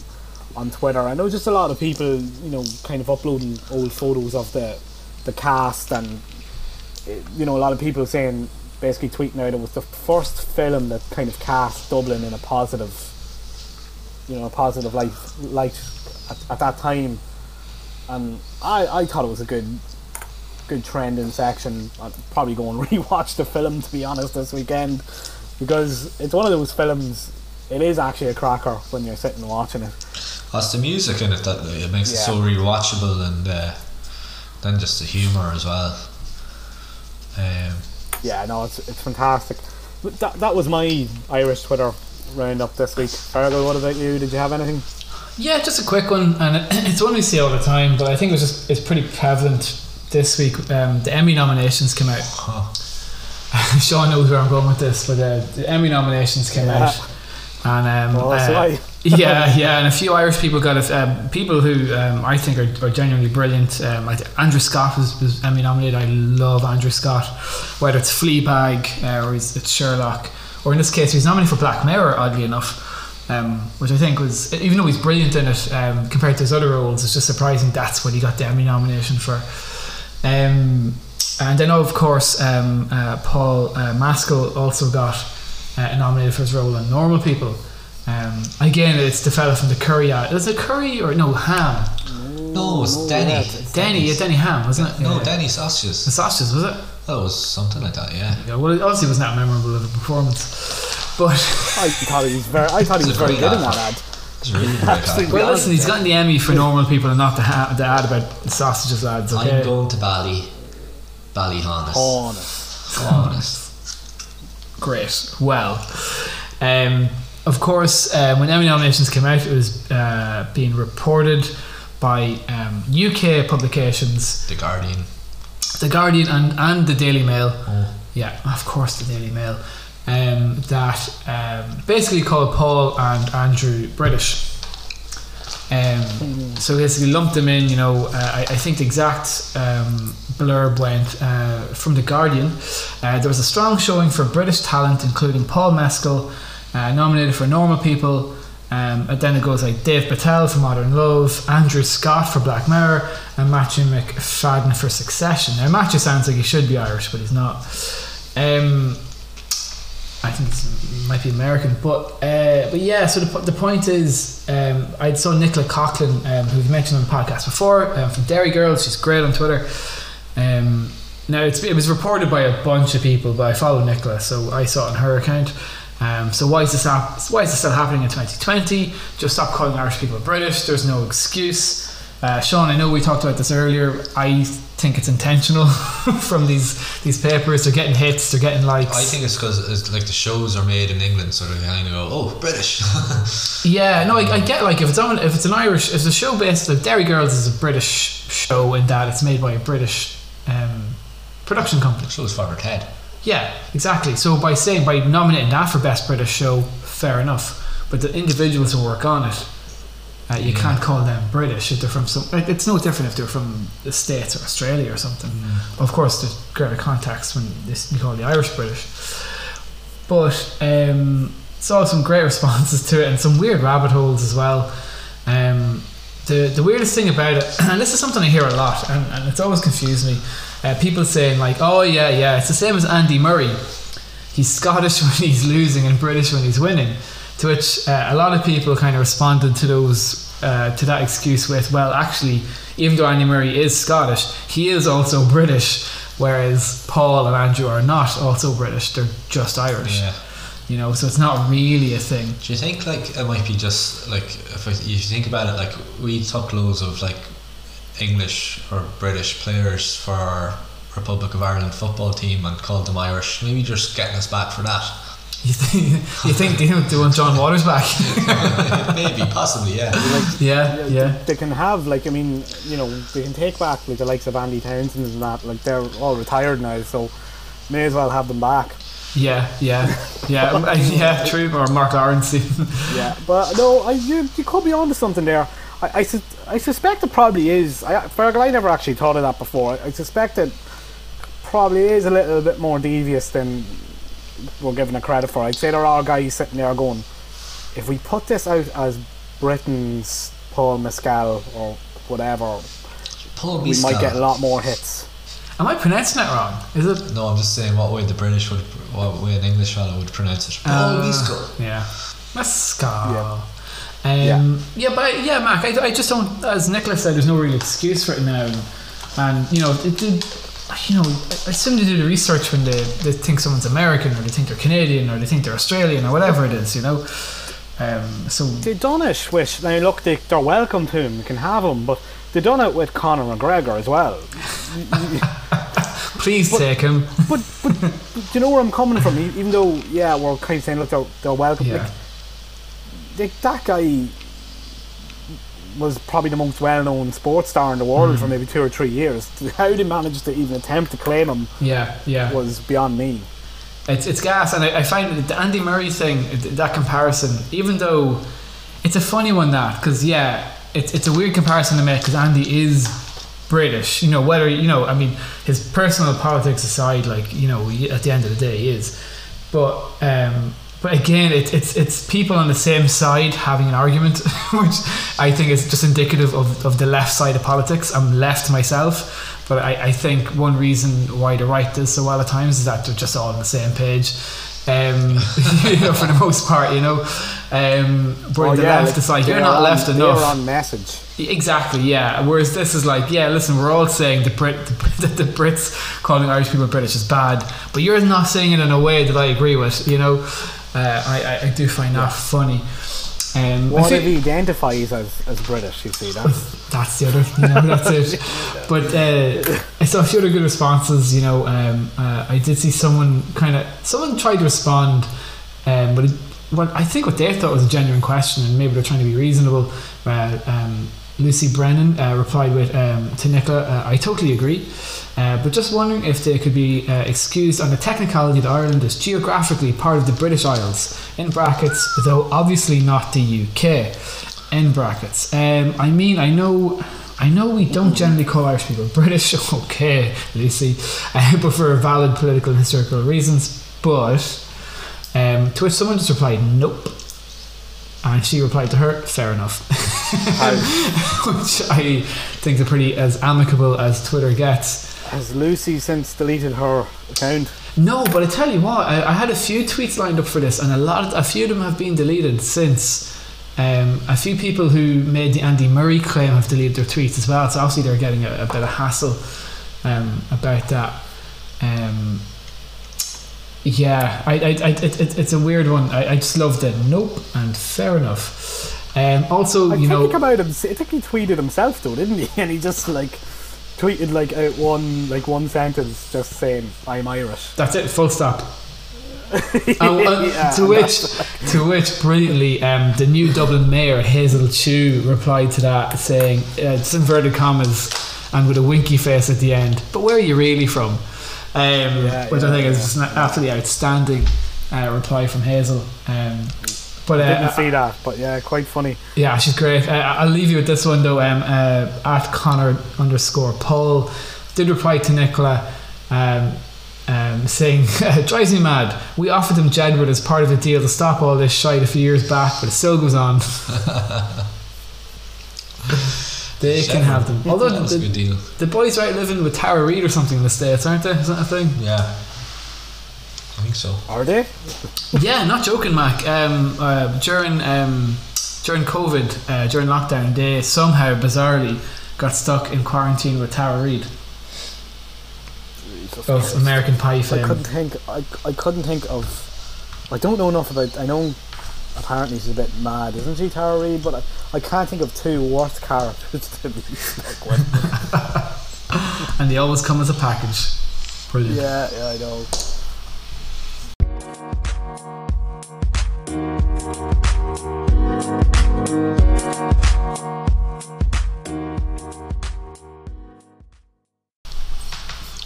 on Twitter. I know just a lot of people, you know, kind of uploading old photos of the the cast, and you know, a lot of people saying, basically tweeting out it was the first film that kind of cast Dublin in a positive, you know, a positive light light at, at that time, and I I thought it was a good. Good trend in section. I'll probably go and rewatch the film to be honest this weekend because it's one of those films. It is actually a cracker when you're sitting watching it. That's the music in it that it makes it Yeah. so rewatchable, and uh, then just the humour as well. Um, Yeah, no, it's it's fantastic. But that that was my Irish Twitter roundup this week. Fergal, what about you? Did you have anything? Yeah, just a quick one, and it, it's one we see all the time, but I think it was just it's pretty prevalent this week. Um, the Emmy nominations came out. Sean knows where I'm going with this, but uh, the Emmy nominations came Yeah. out, and um, Oh, uh, yeah, yeah, and a few Irish people got it. Um, people who um, I think are, are genuinely brilliant. Um, I th- Andrew Scott was, was Emmy nominated. I love Andrew Scott, whether it's Fleabag uh, or it's, Sherlock, or in this case, he was nominated for Black Mirror. Oddly enough, um, which I think was even though he's brilliant in it um, compared to his other roles, it's just surprising that's what he got the Emmy nomination for. Um, and know, of course, uh, Paul uh, Mescal also got uh, nominated for his role in Normal People. Um, again, it's the fella from the Curry ad. Is it Curry or no Ham? No, it's Denny. yeah, it's- Denny, yeah, Denny Ham, wasn't it? No, yeah. Denny sausages. The sausages, was it? That was something like that, yeah. Yeah, well, obviously, it obviously wasn't that memorable of a performance. But I thought he was very. I thought he was very great good in that ad. It's really great. Actually, well, listen, he's yeah. gotten the Emmy for normal people and not the, ha- the ad about sausages lads. I'm Okay, going to bali Bally. Ballyhonest. Honest. Honest. great. Well, um, of course, uh, when Emmy nominations came out, it was uh, being reported by um, UK publications, The Guardian. The Guardian and, and the Daily Mail. Oh. Yeah, of course, the Daily Mail. Um, that um, basically called Paul and Andrew British. Um, so basically lumped them in. You know, uh, I, I think the exact um, blurb went uh, from the Guardian. Uh, there was a strong showing for British talent, including Paul Mescal, uh, nominated for Normal People. Um, and then it goes like Dev Patel for Modern Love, Andrew Scott for Black Mirror, and Matthew Macfadyen for Succession. Now Matthew sounds like he should be Irish, but he's not. Um, I think he might be American, but uh, but yeah. So the, the point is, um, I saw Nicola Coughlan, um, who we've mentioned on the podcast before, um, from Derry Girls. She's great on Twitter. Um, now it was reported by a bunch of people, but I follow Nicola, so I saw it on her account. Um, so why is this why is this still happening in 2020? Just stop calling Irish people British. There's no excuse. Uh, Sean, I know we talked about this earlier. I think it's intentional from these these papers. They're getting hits. They're getting likes. I think it's because like the shows are made in England, so they're kind of go, oh, British. Yeah, no, I, I get like if it's on if it's an Irish if it's a show based like Derry Girls is a British show in that it's made by a British um, production company. shows Father Ted. Yeah, exactly. So by saying by nominating that for best British show, fair enough. But the individuals who work on it, uh, you can't call them British if they're from some. like, It's no different if they're from the States or Australia or something. Of course, there's greater context when this we call the Irish British. But um, saw some great responses to it and some weird rabbit holes as well. Um, the the weirdest thing about it, and this is something I hear a lot, and, and it's always confused me. Uh, people saying like, "Oh yeah, yeah, it's the same as Andy Murray. He's Scottish when he's losing and British when he's winning." To which uh, a lot of people kind of responded to those uh, to that excuse with, "Well, actually, even though Andy Murray is Scottish, he is also British, whereas Paul and Andrew are not also British; they're just Irish." Yeah. You know, so it's not really a thing. Do you think like it might be just like if, I, if you think about it, like we talk loads of like English or British players for our Republic of Ireland football team and called them Irish. Maybe just getting us back for that. You think? You think they, they want John Waters back? Maybe, possibly, yeah. yeah, yeah. They can have like I mean, you know, they can take back like the likes of Andy Townsend and that. Like they're all retired now, so may as well have them back. Yeah, yeah, yeah, yeah. True. Or Mark Lawrenson. Yeah, but no, I, you, you could be onto something there. I, I, sus- I suspect it probably is. I, Fergal, I never actually thought of that before. I, I suspect it probably is a little bit more devious than we're giving it credit for. I'd say there are guys sitting there going, if we put this out as Britain's Paul Mescal or whatever, Paul we might get a lot more hits. Am I pronouncing that wrong? Is it? No, I'm just saying what way the British would, what way an English fellow would pronounce it. Paul Uh, Mescal. Yeah. Mescal. Yeah. Um, yeah. but yeah, Mac. I, I just don't. As Nicholas said, there's no real excuse for it now, and, and you know, it did. You know, I assume they do the research when they, they think someone's American or they think they're Canadian or they think they're Australian or whatever it is. You know. Um, so They done it with, now look, they, they're welcome to him, you can have him, but they done it with Conor McGregor as well. please take him. but, but, but do you know where I'm coming from? Even though, yeah, we're kind of saying, look, they're, they're welcome. Yeah. Like, like, that guy was probably the most well-known sports star in the world Mm. for maybe two or three years. How they managed to even attempt to claim him Yeah, yeah. was beyond me. It's it's gas, and I, I find the Andy Murray thing, that comparison, even though it's a funny one, that because yeah, it's it's a weird comparison to make because Andy is British. You know whether you know, I mean, his personal politics aside, like you know, at the end of the day, he is. But um, but again, it, it's it's people on the same side having an argument, which I think is just indicative of, of the left side of politics. I'm left myself, But I, I think one reason why the right does so well at times is that they're just all on the same page. Um, you know, for the most part, you know. Um, where Oh, the yeah, left is like, you're not on- left enough. on message. Exactly, yeah. Whereas this is like, yeah, listen, we're all saying the Brit, the, the Brits calling Irish people British is bad, but you're not saying it in a way that I agree with. You know, uh, I, I I do find that funny. Um, What if he identifies as, as British? You see, that's that's the other, you know, that's it. But uh, I saw a few other good responses. You know, um, uh, I did see someone kind of someone tried to respond, um, but it, what I think what they thought was a genuine question, and maybe they're trying to be reasonable. Uh, um, Lucy Brennan uh, replied with um, to Nicola, uh, I totally agree, uh, but just wondering if they could be uh, excused on the technicality that Ireland is geographically part of the British Isles, in brackets, though obviously not the UK, in brackets. Um, I mean, I know. I know we don't generally call Irish people British, okay, Lucy, uh, but for valid political and historical reasons. But um, to which someone just replied, "Nope," and she replied to her, "Fair enough," which I think is pretty as amicable as Twitter gets. has Lucy since deleted her account? No, but I tell you what, I, I had a few tweets lined up for this, and a lot, of, a few of them have been deleted since. Um, a few people who made the Andy Murray claim have deleted their tweets as well, so obviously they're getting a, a bit of hassle um, about that. Um, yeah, I, I, I, it, it, it's a weird one. I, I just loved it. Nope, and fair enough. Um, also, I you think know, about him. I think he tweeted himself though, didn't he? And he just like tweeted like out one like one sentence, just saying I'm Irish. That's it. Full stop. Uh, Yeah, to which, to which, brilliantly, um, the new Dublin mayor Hazel Chu replied to that, saying, uh, just inverted commas, and with a winky face at the end. But where are you really from? Um, which I think is yeah. just an absolutely outstanding uh, reply from Hazel. Um, but uh, Didn't see that, but yeah, quite funny. yeah, she's great. Uh, I'll leave you with this one though. Um, uh, at Connor underscore Paul did reply to Nicola, um, um, saying, "Drives me mad. We offered them Jedward as part of the deal to stop all this shite a few years back, but it still goes on. they can have them. Although that was a the, good deal. the boys right living with Tara Reid or something in the states, aren't they? Is that a thing? Yeah, I think so. Are they? yeah, not joking, Mac. Um, uh, during um, during COVID, uh, during lockdown, they somehow bizarrely got stuck in quarantine with Tara Reid of American Pie I couldn't think. I, I couldn't think of. I don't know enough about. I know. Apparently she's a bit mad, isn't she, Tara Reid? But I, I can't think of two worse characters to be stuck with. and they always come as a package. Brilliant. yeah, yeah, I know.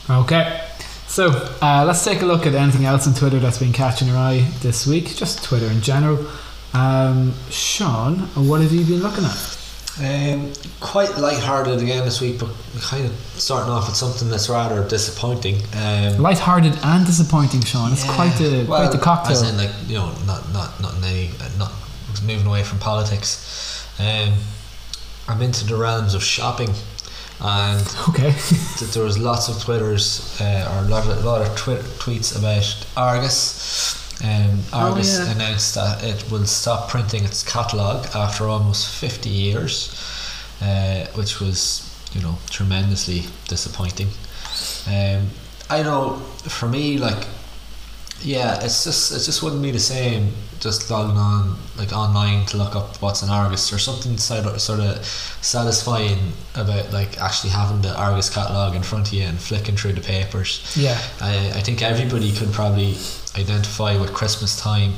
Okay. So uh, let's take a look at anything else on Twitter that's been catching your eye this week, just Twitter in general. Um, Sean, what have you been looking at? Um, quite light-hearted again this week, but kind of starting off with something that's rather disappointing. Um, Light-hearted and disappointing, Sean. It's Yeah. quite the well, quite the cocktail. As in, like you know, not not not in any, uh, not moving away from politics. Um, I'm into the realms of shopping, and okay. th- there was lots of twitters uh, or a lot of, lot of twi- tweets about Argos. Um, Oh, Argos yeah. announced that it will stop printing its catalogue after almost 50 years, uh, which was, you know, tremendously disappointing. Um, I know for me, like, yeah, it's just it just wouldn't be the same just logging on like online to look up what's in Argos or something sort of, sort of satisfying about like actually having the Argos catalogue in front of you and flicking through the papers. Yeah. I, I think everybody could probably identify with Christmas time,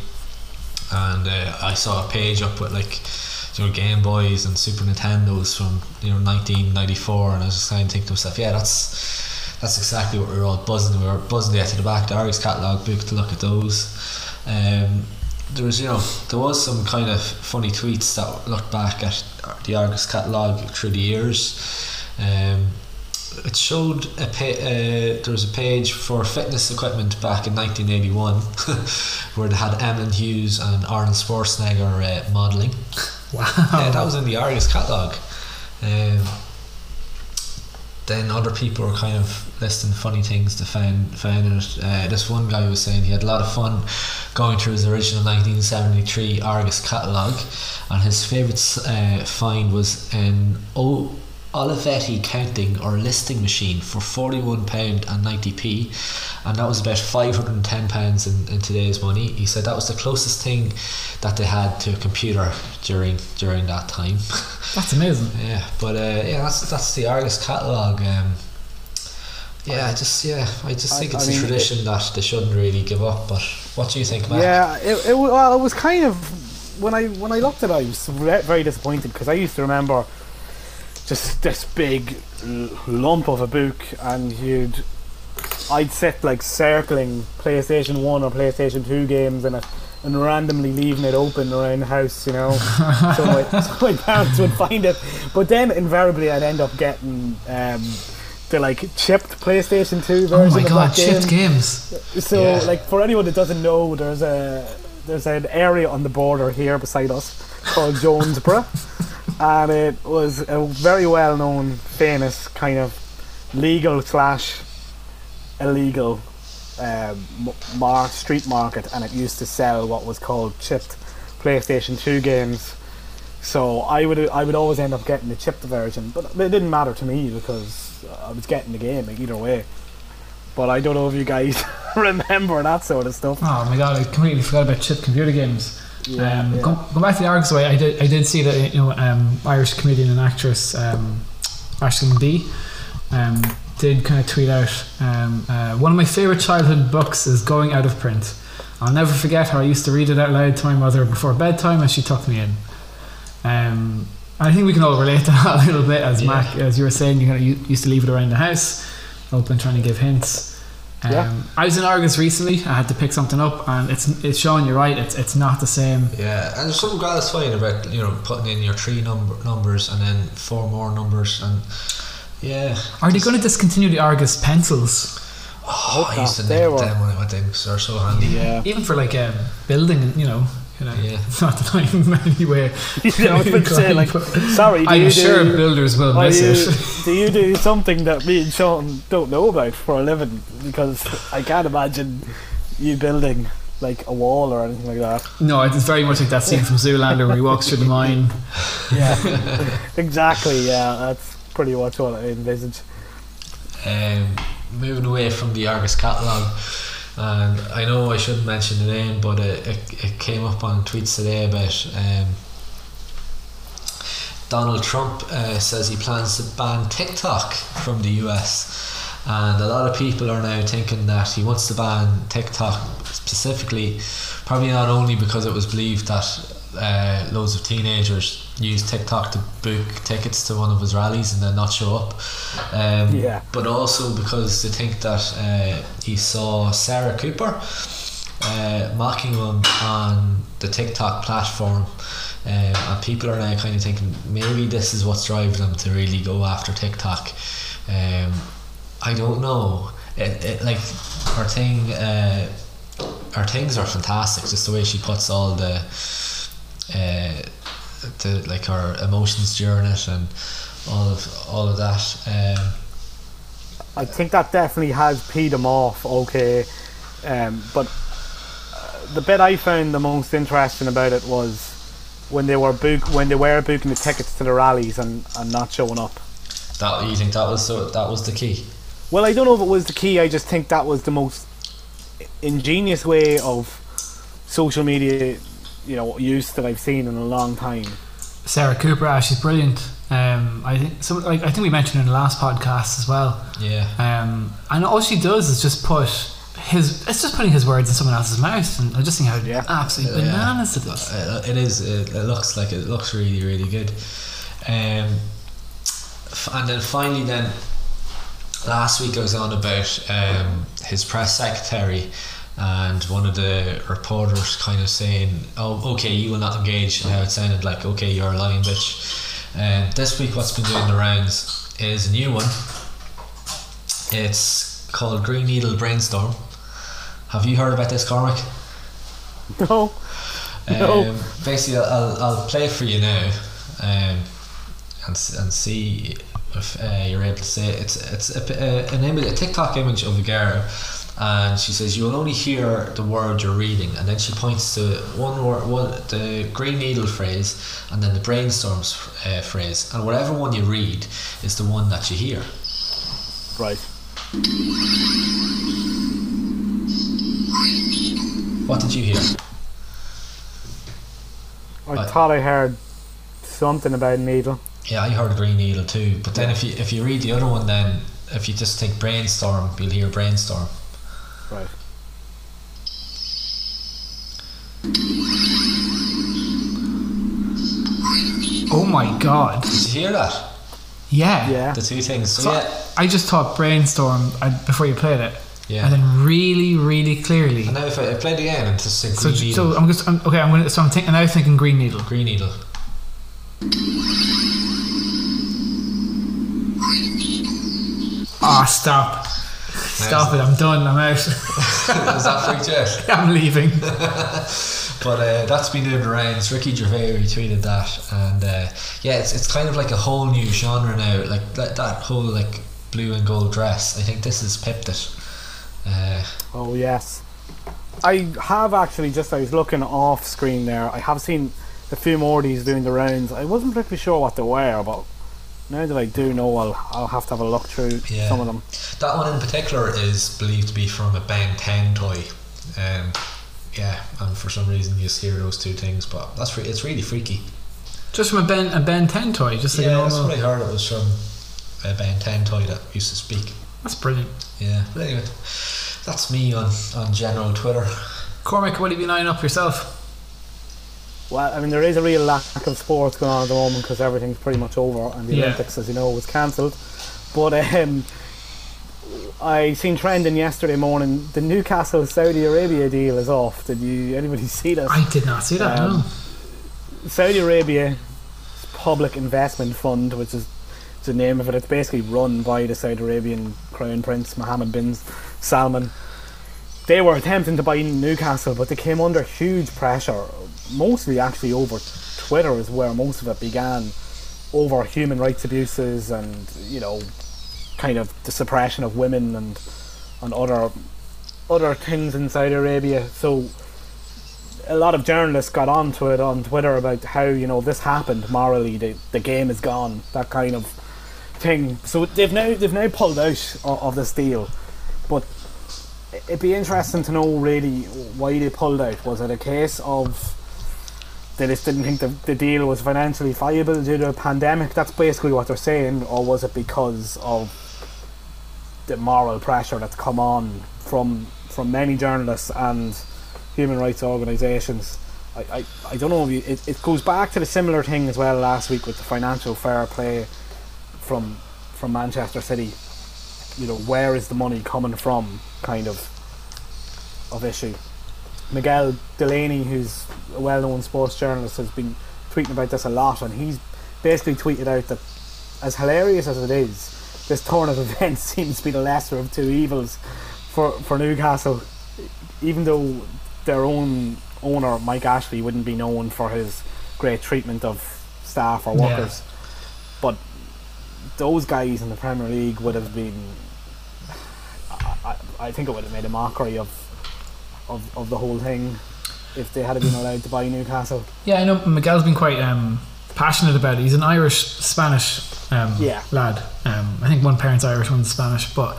and uh, I saw a page up with like you know Game Boys and Super Nintendos from you know 1994, and I was just kind of thinking to myself, yeah, that's that's exactly what we were all buzzing. We were buzzing to get to the back, the Argos catalogue book to look at those. Um, there was, you know, there was some kind of funny tweets that looked back at the Argos catalogue through the years. Um, it showed a pa- uh, there was a page for fitness equipment back in 1981 where they had Emlyn Hughes and Arnold Schwarzenegger uh, modelling. Wow. Yeah, that was in the Argos catalogue. Um, then other people were kind of listing funny things to find find it. Uh, this one guy was saying he had a lot of fun going through his original 1973 Argos catalogue, and his favourite uh, find was an o- Olivetti counting or listing machine for £41 and 90p, and that was about £510 in, in today's money. He said that was the closest thing that they had to a computer during during that time. That's amazing. Yeah, but uh, yeah, that's that's the Argos catalogue. Um, yeah, I just yeah, I just I- think I it's mean, a tradition that they shouldn't really give up. But what do you think, Matt? Yeah, it, it, well, it was kind of when I when I looked at it, I was very disappointed because I used to remember just this big lump of a book, and you'd I'd sit like circling PlayStation One or PlayStation Two games in it, and randomly leaving it open around the house, you know. so, my, so my parents would find it, but then invariably I'd end up getting. Um, the like chipped PlayStation Two Oh version my of god, that game. chipped games. So, Yeah. like for anyone that doesn't know, there's a there's an area on the border here beside us called Jonesborough, and it was a very well known, famous kind of legal slash illegal um, m- mar- street market, and it used to sell what was called chipped PlayStation Two games. So I would I would always end up getting the chipped version, but it didn't matter to me because I was getting the game either way. But I don't know if you guys remember that sort of stuff. Oh my god, I completely forgot about chipped computer games. Yeah, um, yeah. Go, go back to the Argos way. I did. I did see that you know um, Irish comedian and actress um, B um, did kind of tweet out um, uh, one of my favorite childhood books is going out of print. I'll never forget how I used to read it out loud to my mother before bedtime as she tucked me in. Um, I think we can all relate to that a little bit, as Yeah. Mac, as you were saying, you, kind of, you used to leave it around the house, open, trying to give hints. Um, Yeah. I was in Argos recently. I had to pick something up, and it's it's showing you're right. It's it's not the same. Yeah, and there's something gratifying about you know putting in your three number numbers and then four more numbers and yeah. Are they going to discontinue the Argos pencils, Oh, I used to not. They nick them when I went in 'cause they're so handy. Yeah. even for like um, building? You know, you know, Yeah. not that I'm anyway. I was to say, like, sorry, do I'm you sure do, builders will miss you, it. do you do something that me and Sean don't know about for a living? Because I can't imagine you building like a wall or anything like that. No, it's very much like that scene from Zoolander where he walks through the mine. Yeah, exactly. Yeah, that's pretty much what I envisage. Um, moving away from the Argos catalogue, and I know I shouldn't mention the name, but it, it, it came up on tweets today about um, Donald Trump uh, says he plans to ban TikTok from the US, and a lot of people are now thinking that he wants to ban TikTok specifically, probably not only because it was believed that uh, loads of teenagers use TikTok to book tickets to one of his rallies and then not show up, um, Yeah. but also because they think that uh, he saw Sarah Cooper uh, mocking him on the TikTok platform. Um, and people are now kind of thinking maybe this is what's driving them to really go after TikTok. Um, I don't know. It, it, like her thing, uh, her things are fantastic. Just the way she puts all the, uh, the like our emotions during it and all of all of that. Um, I think that definitely has peed him off. Okay, um, but uh, the bit I found the most interesting about it was when they were book when they were booking the tickets to the rallies and, and not showing up. that you think that was so that was the key? Well, I don't know if it was the key. I just think that was the most ingenious way of social media, you know, use that I've seen in a long time. Sarah Cooper, ah, she's brilliant. Um, I think some, like, I think we mentioned in the last podcast as well. Yeah. Um, and all she does is just put his. It's just putting his words in someone else's mouth, and I just think how Yeah. absolutely Yeah. bananas it is. Uh, it is. It, it looks like it looks really, really good. Um, and then finally, then last week I was on about um, his press secretary, and one of the reporters kind of saying, "Oh, okay, you will not engage." And how it sounded like, "Okay, you're a lying bitch." And this week, what's been doing the rounds is a new one. It's called Green Needle Brainstorm. Have you heard about this, Cormac? No, No. Um, basically, I'll, I'll play for you now, um, and and see if uh, you're able to say it. It's it's a, a, an image, a TikTok image of a girl, and she says you will only hear the word you're reading, and then she points to one word, one the green needle phrase, and then the brainstorms uh, phrase, and whatever one you read is the one that you hear. Right. What did you hear? I Right. thought I heard something about needle. Yeah, I heard green needle too. But then if you if you read the other one, then if you just think brainstorm, you'll hear brainstorm. Right. Oh my god. Did you hear that? Yeah. Yeah. The two things. So, So yeah, I just thought brainstorm uh, before you played it, yeah. and then really, really clearly. And now if I, I played again and just say So, green needle, so I'm just I'm, okay. I'm gonna. So I'm thinking now. Thinking green needle. green needle. Ah, stop. Stop it. I'm done. I'm out. Is that freaked you out? I'm leaving. But uh, that's been doing the rounds. Ricky Gervais retweeted that, and uh, yeah, it's, it's kind of like a whole new genre now. Like that, that whole like blue and gold dress. I think this has pipped it. Uh, Oh yes. I have actually just I was looking off screen there. I have seen a few more of these doing the rounds. I wasn't particularly sure what they were, but now that I do know, I'll I'll have to have a look through Yeah. some of them. that one in particular is believed to be from a Ben 10 toy. Um, yeah, and for some reason you just hear those two things, but that's re- it's really freaky. Just from a Ben a Ben Ten toy. Just like yeah, a that's what I heard. It was from a Ben 10 toy that used to speak. That's brilliant. Yeah, but anyway, that's me on, on general Twitter. Cormac, what have you been eyeing up yourself? Well, I mean, there is a real lack of sports going on at the moment because everything's pretty much over, and the Yeah. Olympics, as you know, was cancelled. But um, I seen trending yesterday morning. The Newcastle Saudi Arabia deal is off. Did you anybody see that? I did not see that. Um, no. Saudi Arabia Public Investment Fund, which is the name of it. It's basically run by the Saudi Arabian Crown Prince Mohammed bin Salman. They were attempting to buy Newcastle, but they came under huge pressure. Mostly, actually, over Twitter is where most of it began. Over human rights abuses and you know, kind of the suppression of women and and other other things in Saudi Arabia. So a lot of journalists got onto it on Twitter about how you know this happened morally. The the game is gone. That kind of thing. So they've now they've now pulled out of, of this deal, but it'd be interesting to know really why they pulled out. Was it a case of they just didn't think the, the deal was financially viable due to a pandemic? That's basically what they're saying, or was it because of the moral pressure that's come on from from many journalists and human rights organisations. I, I, I don't know you, it, it goes back to the similar thing as well last week with the financial fair play from from Manchester City. You know, where is the money coming from kind of of issue. Miguel Delaney, who's a well known sports journalist, has been tweeting about this a lot and he's basically tweeted out that as hilarious as it is, this turn of events seems to be the lesser of two evils for, for Newcastle. Even though their own owner, Mike Ashley, wouldn't be known for his great treatment of staff or Yeah. workers. But those guys in the Premier League would have been. I, I think it would have made a mockery of, of, of the whole thing if they had been allowed to buy Newcastle. Yeah, I know Miguel's been quite um, passionate about it. He's an Irish Spanish um, Yeah. lad. Um, I think one parent's Irish, one's Spanish. But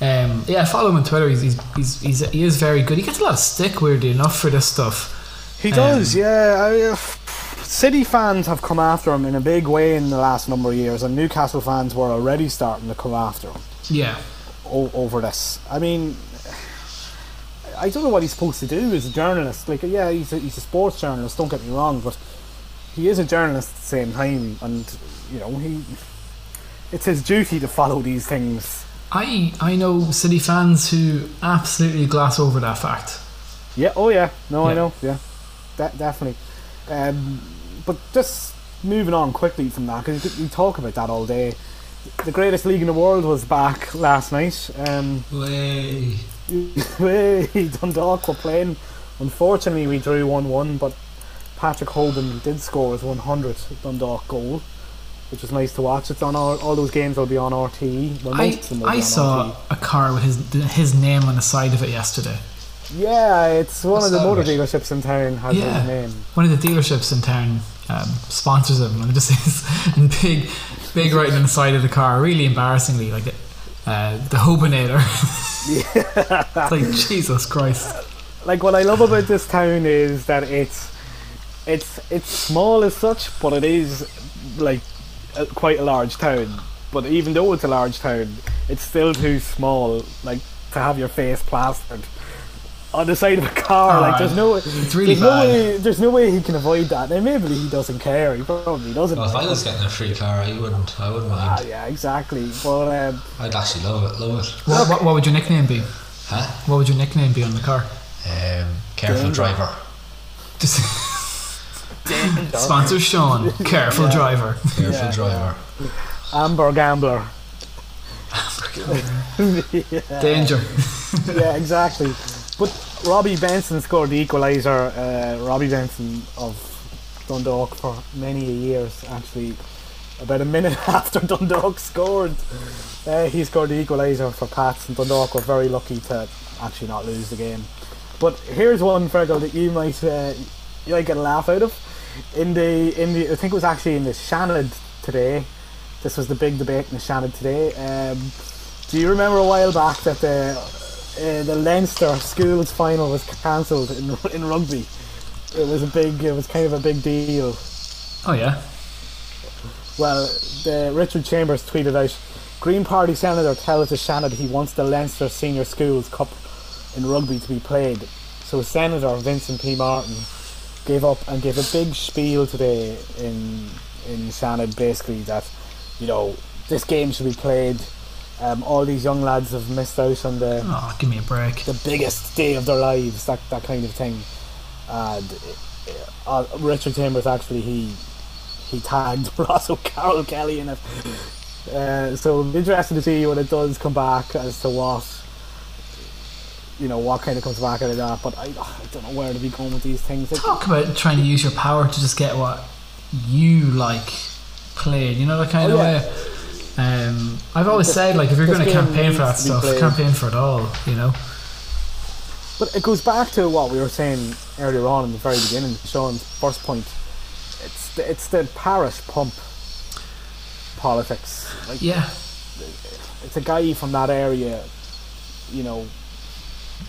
um, yeah, I follow him on Twitter. He's, he's, he's, he's he is very good. He gets a lot of stick, weirdly enough, for this stuff. He Um, does, yeah. I, uh, City fans have come after him in a big way in the last number of years, and Newcastle fans were already starting to come after him Yeah, o- over this. I mean, I don't know what he's supposed to do as a journalist. Like, yeah, he's a, he's a sports journalist. Don't get me wrong, but he is a journalist at the same time, and you know he. It's his duty to follow these things. I I know City fans who absolutely gloss over that fact. Yeah. Oh yeah. No, I know. Yeah. De- definitely. Um, but just moving on quickly from that, because we talk about that all day. The greatest league in the world was back last night. Um, Way. Hey, Dundalk were playing. Unfortunately, we drew 1 1, but Patrick Hoban did score his 100th Dundalk goal. which was nice to watch. It's on all, all those games will be on RT. Well, I, most of them will be I saw RTÉ. a car with his his name on the side of it yesterday. Yeah, it's one What's of the motor dealerships in town has Yeah. his name. One of the dealerships in town um, sponsors him, and it just says big, big writing on the side of the car, really embarrassingly, like uh, the Hobinator. it's like Jesus Christ. Like what I love about this town is that it's it's it's small as such, but it is like a, quite a large town. But even though it's a large town, it's still too small, like to have your face plastered on the side of a car. Oh, like there's no, It's really there's no way, there's no way he can avoid that. And maybe he doesn't care. He probably doesn't. Well, if I was getting a free car, I wouldn't. I wouldn't Ah, mind. yeah, exactly. But um, I'd actually love it. Love it. What, what, what would your nickname be? Huh? What would your nickname be on the car? Um, careful Danger. driver. Just sponsor Sean, careful Yeah. driver. Careful Yeah. driver. Amber Gambler. Danger. yeah, exactly. But Robbie Benson scored the equaliser. Uh, Robbie Benson of Dundalk for many years, actually. About a minute after Dundalk scored, uh, he scored the equaliser for Pats, and Dundalk were very lucky to actually not lose the game. But here's one, Fergal, that you might uh, you might get a laugh out of. In the in the I think it was actually in the Seanad today. This was the big debate in the Seanad today. Um, do you remember a while back that the uh, the Leinster schools final was cancelled in in rugby? It was a big. It was kind of a big deal. Oh yeah. Well, the Richard Chambers tweeted out, Green Party Senator tells the Seanad he wants the Leinster Senior Schools Cup in rugby to be played. So Senator Vincent P. Martin gave up and gave a big spiel today in in Seanad, basically that you know this game should be played. Um, all these young lads have missed out on the Oh, give me a break. the biggest day of their lives, that that kind of thing. And uh, uh, Richard Chambers actually he he tagged Ross O'Carroll Kelly in it. Uh, so it'll be interesting to see when it does come back as to what you know what kind of comes back out of that. But I, I don't know where to be going with these things. Talk about trying to use your power to just get what you like played. You know that kind Oh, of yeah. way. Um, I've always This- said like if you're going to campaign for that needs to be stuff, played. campaign for it all. You know. But it goes back to what we were saying earlier on in the very beginning, Sean's first point. It's the, it's the parish pump politics. Like, Yeah. it's a guy from that area, you know,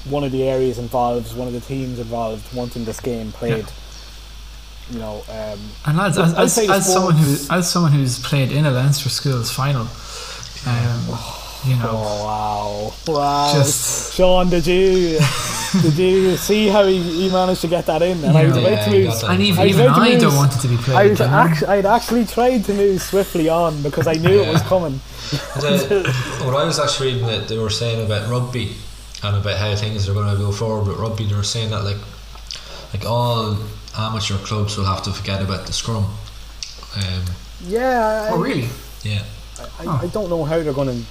one of the areas involved, one of the teams involved, wanting this game played. You know, um, And lads, Look, as, as, outside as someone who as someone who's played in a Leinster schools final, um, you know, oh wow, wow! Just- Sean, did you did you see how he, he managed to get that in? And I was about Yeah, to he move. and even, I was even about to I move- don't want it to be I played. was you actually, I'd actually tried to move swiftly on because I knew it was Yeah. coming. The, what I was actually reading that they were saying about rugby and about how things are going to go forward with rugby, they were saying that like like all amateur clubs will have to forget about the scrum. Um, Yeah, I, oh really? yeah, I, I don't know how they're going to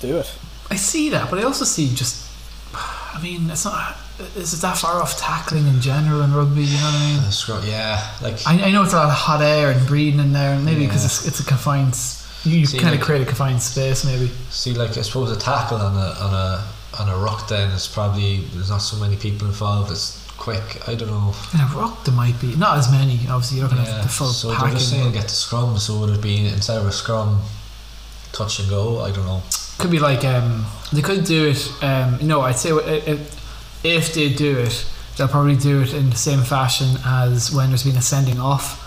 do it. I see that, but I also see just. I mean, it's not. Is it that far off tackling in general in rugby? You know what I mean? the scrum. Yeah, like I, I know it's a lot of hot air and breathing in there, and maybe because Yeah. it's, it's a confined. You, you See, kind of create a confined space, maybe. see, like I suppose a tackle on a on a on a ruck then is probably there's not so many people involved. It's quick. I don't know. In a rock, there might be not as many. Obviously, you're not going to Yeah, have the full so they're just saying get the scrum. So would it be instead of a scrum, touch and go? I don't know. could be like um, they could do it. Um, no, I'd say if they do it, they'll probably do it in the same fashion as when there's been a sending off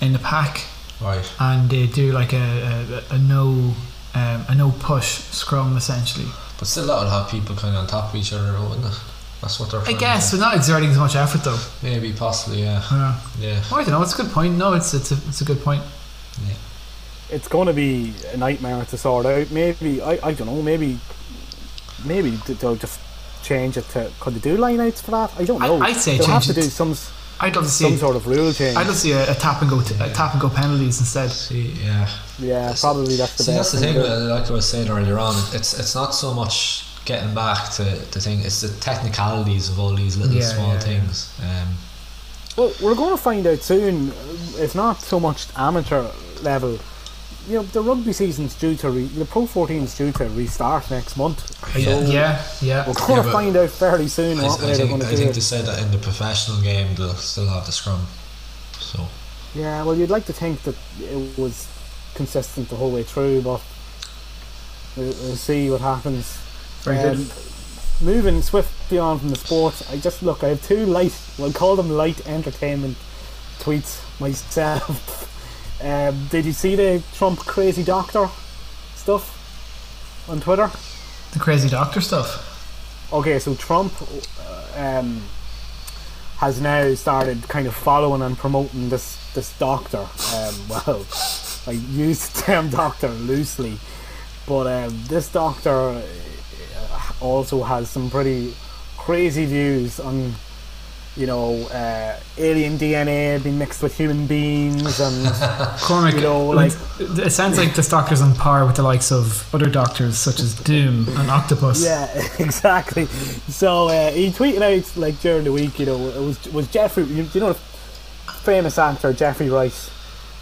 in the pack, Right. and they do like a, a, a no um, a no push scrum essentially. But still, that would have people kind of on top of each other, wouldn't it? That's what they're. I guess, To but not exerting as much effort though. maybe, possibly, yeah, Yeah. yeah. Well, I don't know. It's a good point. No, it's it's a, it's a good point. Yeah. it's going to be a nightmare to sort out. Maybe I, I don't know. Maybe maybe they'll just change it to. Could they do line outs for that? I don't know. I'd say they'll have to it. do some s- I'd love to see. some sort of rule change. I'd love to see a, a tap and go t- a Yeah. tap and go penalties instead. See, yeah. yeah, probably that's the See, that's the thing. to Like I was saying earlier on, it's it's not so much getting back to the thing. It's the technicalities of all these little Yeah, small yeah, yeah. things. Um, Well, we're going to find out soon. It's not so much amateur level, you know, the rugby season's due to re- the Pro 14's due to restart next month. Yeah. yeah, yeah. We're going to find out fairly soon I, what I way they're think, going to I do think it. they said that in the professional game they'll still have the scrum. So Yeah, well, you'd like to think that it was consistent the whole way through, but we'll, we'll see what happens. Very Um, good. Moving swiftly on from the sports, I just look. I have two light, we'll call them light entertainment tweets myself. um, did you see the Trump crazy doctor stuff on Twitter? The crazy doctor stuff. Okay, so Trump uh, um, has now started kind of following and promoting this this doctor. Um, well, I use the term doctor loosely, but um, this doctor also has some pretty crazy views on, you know, uh, alien DNA being mixed with human beings and Cormac, You know, like it sounds like this doctor's on par with the likes of other doctors such as Doom and Octopus. Yeah, exactly. So uh, he tweeted out like during the week, you know, it was was Jeffrey. You, you know, the famous actor Jeffrey Rice.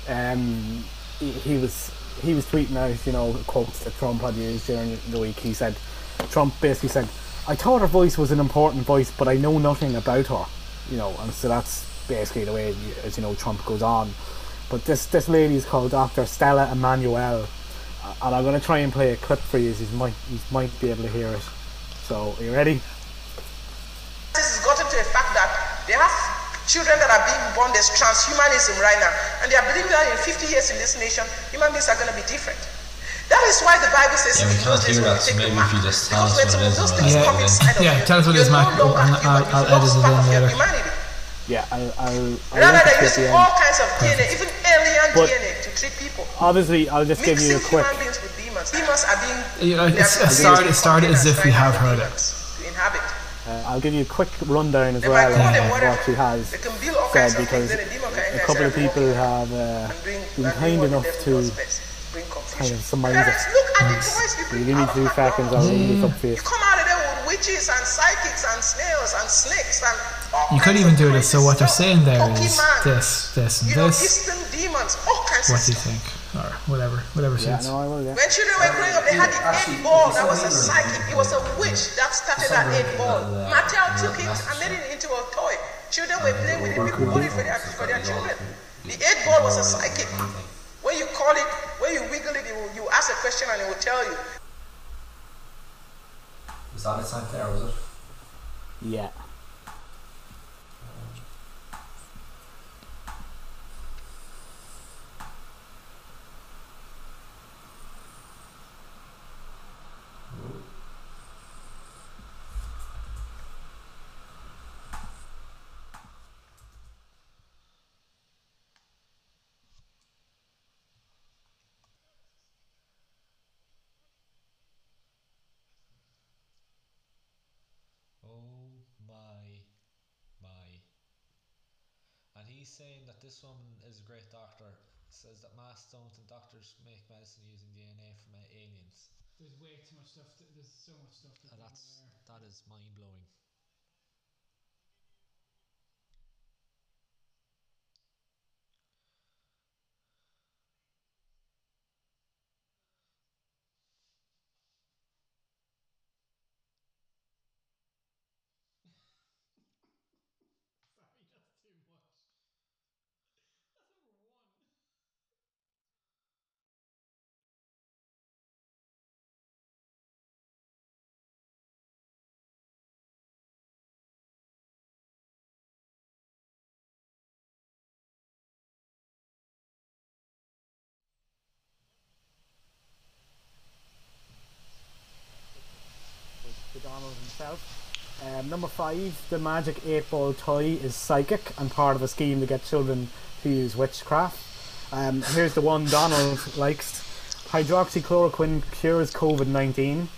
Um, he, he was he was tweeting out, you know, quotes that Trump had used during the week. He said, Trump basically said, "I thought her voice was an important voice, but I know nothing about her." You know, and so that's basically the way, as you know, Trump goes on. But this this lady is called Dr. Stella Immanuel, uh, and I'm going to try and play a clip for you. You might you might be able to hear it. So, are you ready? This has gotten to the fact that they have children that are being born as transhumanism right now, and they are believing that in 50 years in this nation, human beings are going to be different. That is why the Bible says Yeah, we those can't hear that, so maybe if you just tell us what some it of is, those and things I'll- come Yeah, inside of yeah, tell us what it you're Mac. no I'll- I'll- you've I'll edit it in later. humanity. Yeah, I'll. I'll, I'll Rather link than using all kinds of DNA, even alien But- DNA to treat people. Obviously, I'll just give you a quick. human beings with demons. Demons are being. You know, it's- it started- started as if we have heard it. To inhabit. Uh, I'll give you a quick rundown as well might call them of whatever. what she has They can build all said because a demon can a enter couple of people have uh, been kind enough the to does best, bring confusion. Kind of surmise it. Parents, look at the toys you You bring give me out two of seconds, your I'll house. up for you. You come out of there with witches and psychics and snails and snakes and all You could even do this, So what they're saying there is Pokemon, this, this, and you know, this. Eastern demons, all kinds What do you think, or whatever, whatever Yeah, suits. no, I will. Yeah. When children were growing up, they had the eight ball that was a psychic. It was a witch that started that eight ball. Mattel took it and made it into a toy. Children were playing with it. People bought it for their, for their children. The eight ball was a psychic. When you call it, when you wiggle it, it will, you ask a question and it will tell you. was that it, St. Clair? Was it? Yeah. Oh my, my. And he's saying that this woman is a great doctor. Says that masks don't and doctors make medicine using DNA from aliens. There's way too much stuff. there's so much stuff. And that's that is mind blowing. to Himself. Um, number five, the magic eight ball toy is psychic and part of a scheme to get children to use witchcraft. Um, here's the one Donald likes hydroxychloroquine cures COVID 19.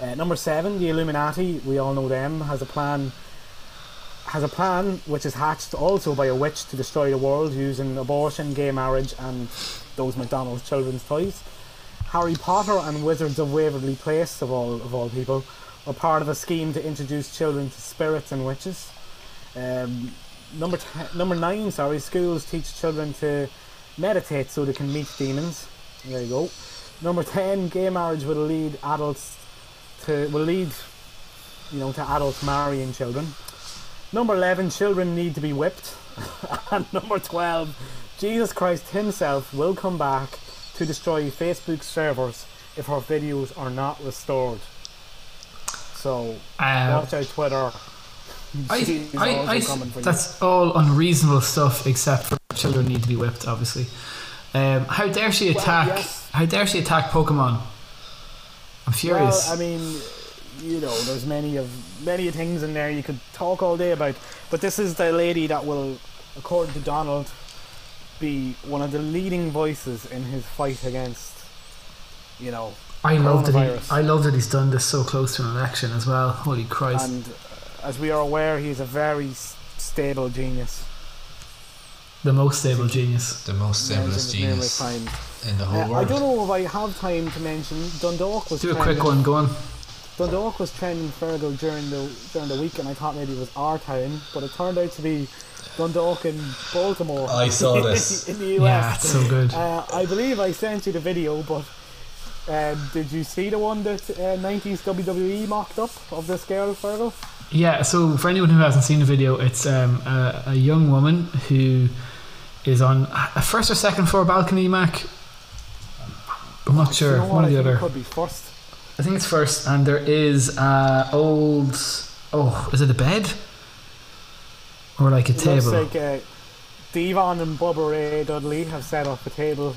Uh, number seven, the Illuminati, we all know them, has a plan. Has a plan which is hatched also by a witch to destroy the world using abortion, gay marriage, and those McDonald's children's toys. Harry Potter and Wizards of Waverly Place, of all of all people, are part of a scheme to introduce children to spirits and witches. Um, number number nine, sorry, schools teach children to meditate so they can meet demons. There you go. Number ten, gay marriage will lead adults to will lead, you know, to adults marrying children. Number eleven, children need to be whipped. and number twelve, Jesus Christ Himself will come back to destroy Facebook servers if her videos are not restored. So Uh, watch out, Twitter. I, I, I, coming for you. that's all unreasonable stuff, except for children need to be whipped. Obviously, um, how dare she Well, attack? yes. How dare she attack Pokemon? I'm furious. Well, I mean, you know, there's many of many things in there you could talk all day about, but this is the lady that will, according to Donald, be one of the leading voices in his fight against, you know, I, love that he. I love that he's done this so close to an election as well. Holy Christ! and uh, as we are aware, he's a very stable genius. the most stable genius. The most stablest Mentioned it numerous genius in the whole Uh, I don't know if I have time to mention Dundalk was Do a quick one. Go on. Dundalk was trending Fergal during the during the week, and I thought maybe it was our town, but it turned out to be Dundalk in Baltimore. I saw this. in the US. Yeah, it's so good. Uh, I believe I sent you the video, but um, did you see the one that uh, 90s WWE mocked up of this girl, Fergal? Yeah, so for anyone who hasn't seen the video, it's um, a, a young woman who is on a first or second floor balcony, Mac. I'm not sure. You know One or the other. could be first. I think it's first, and there is uh, old. Oh, is it a bed? Or like a It table? looks like uh, D-Von and Bubba Ray Dudley have set up a table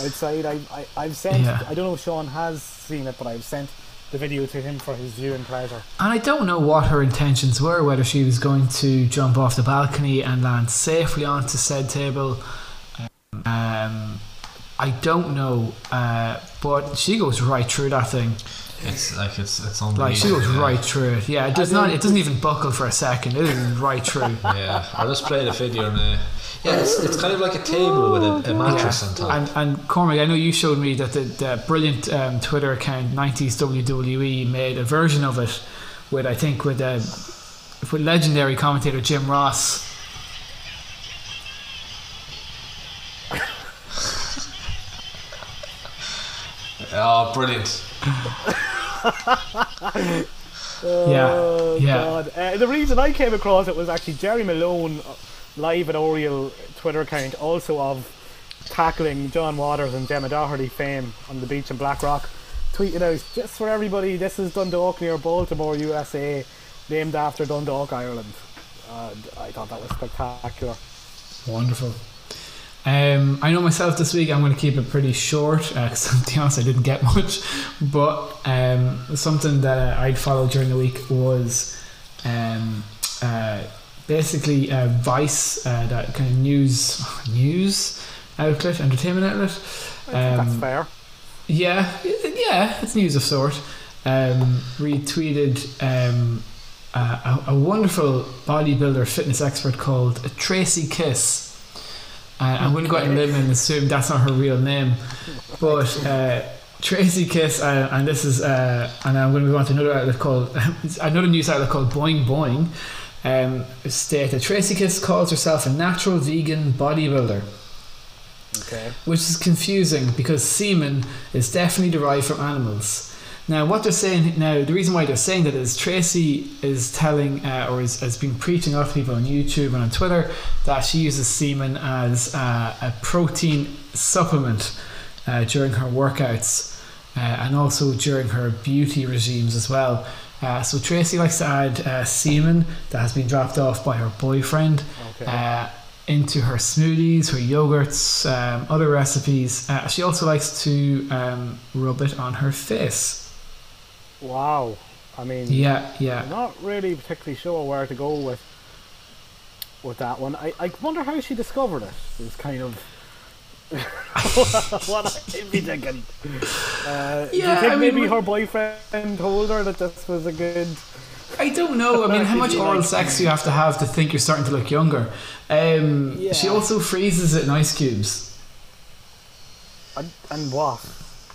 outside. I, I, I've sent, Yeah. I don't know if Sean has seen it, but I've sent the video to him for his viewing pleasure. And I don't know what her intentions were, whether she was going to jump off the balcony and land safely onto said table. Um, I don't know, uh, but she goes right through that thing. It's like it's it's unbelievable. Like she goes yeah. right through it. Yeah, it does not. It doesn't even buckle for a second. It is right through. Yeah, I'll just play the video now. Yeah, it's, it's kind of like a table with a, a mattress on top. And and Cormac, I know you showed me that the, the brilliant um, Twitter account 90s WWE made a version of it with I think with uh, with legendary commentator Jim Ross. oh, brilliant! Yeah, Oh, yeah. God. Uh, the reason I came across it was actually Jerry Malone, uh, live at Oriel Twitter account, also of tackling John Waters and Gemma Doherty fame on the beach in Blackrock, tweeted out, just for everybody, this is Dundalk near Baltimore, USA, named after Dundalk, Ireland. And I thought that was spectacular. Wonderful. Um, I know myself this week I'm going to keep it pretty short because to be honest I didn't get much but um, something that uh, I'd followed during the week was um, uh, basically uh, Vice uh, that kind of news news outlet entertainment outlet I think that's Um, fair. yeah, yeah, it's news of sort. Um, retweeted um, a, a, wonderful bodybuilder fitness expert called Tracy Kiss. Uh, I'm going to go out and live and assume that's not her real name, but uh, Tracy Kiss, uh, and this is, uh, and I'm going to move on to another outlet called another news outlet called Boing Boing. Um, state that Tracy Kiss calls herself a natural vegan bodybuilder Okay. which is confusing because semen is definitely derived from animals. Now, what they're saying now, the reason why they're saying that is Tracy is telling uh, or is, has been preaching off people on YouTube and on Twitter that she uses semen as uh, a protein supplement uh, during her workouts uh, and also during her beauty regimes as well. Uh, so Tracy likes to add uh, semen that has been dropped off by her boyfriend Okay. uh, into her smoothies, her yogurts, um, other recipes. Uh, she also likes to um, rub it on her face. wow. I mean, Yeah, I'm yeah. not really particularly sure where to go with with that one. I, I wonder how she discovered it. it. Is kind of what I'd be thinking. Uh, do you think I mean, maybe her boyfriend told her that this was a good? I don't know. I mean, how much oral like- sex do you have to have to think you're starting to look younger? Um, She also freezes it in ice cubes. And, and what?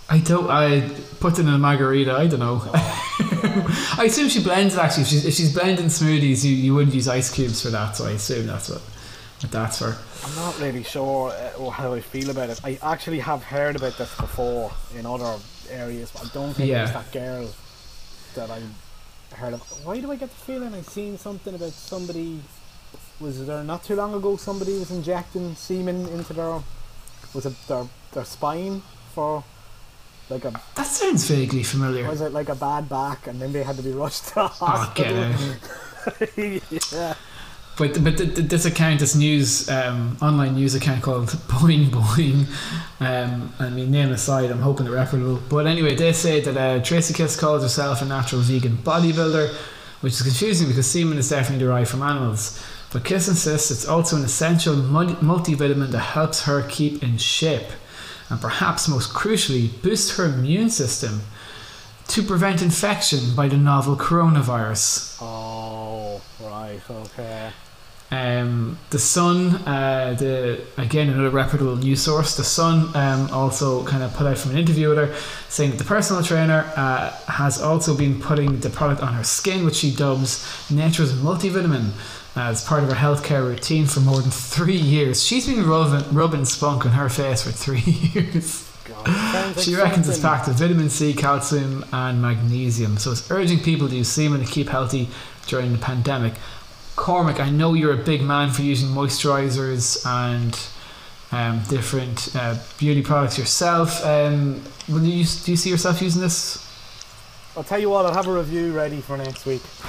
I don't. I put it in a margarita. I don't know. Oh. I assume she blends it actually. If she's, if she's blending smoothies, you, you would use ice cubes for that. So I assume that's what That's for. I'm not really sure uh, how I feel about it. I actually have heard about this before in other areas, but I don't think Yeah. it's that girl that I heard of. Why do I get the feeling I've seen something about somebody? Was there not too long ago somebody was injecting semen into their was it their their spine for like a That sounds vaguely familiar. was it like a bad back and then they had to be rushed to Oh, get hospital. out. yeah. But but th- th- this account, this news um, online news account called Boing Boing, um, I mean name aside, I'm hoping they're reputable. But anyway, they say that uh, Tracy Kiss calls herself a natural vegan bodybuilder, which is confusing because semen is definitely derived from animals. But Kiss insists it's also an essential multivitamin that helps her keep in shape, and perhaps most crucially, boost her immune system to prevent infection by the novel coronavirus. Oh right, okay. Um, the Sun, uh, the again another reputable news source. The Sun um, also kind of put out from an interview with her, saying that the personal trainer uh, has also been putting the product on her skin, which she dubs Nature's multivitamin, as part of her healthcare routine for more than three years. She's been rubbing, rubbing spunk on her face for three years. God, She reckons it's packed with vitamin C, calcium, and magnesium. So it's urging people to use semen to keep healthy during the pandemic. Cormac, I know you're a big man for using moisturizers and um, different uh, beauty products yourself. Um, will you do you see yourself using this? I'll tell you what, I'll have a review ready for next week.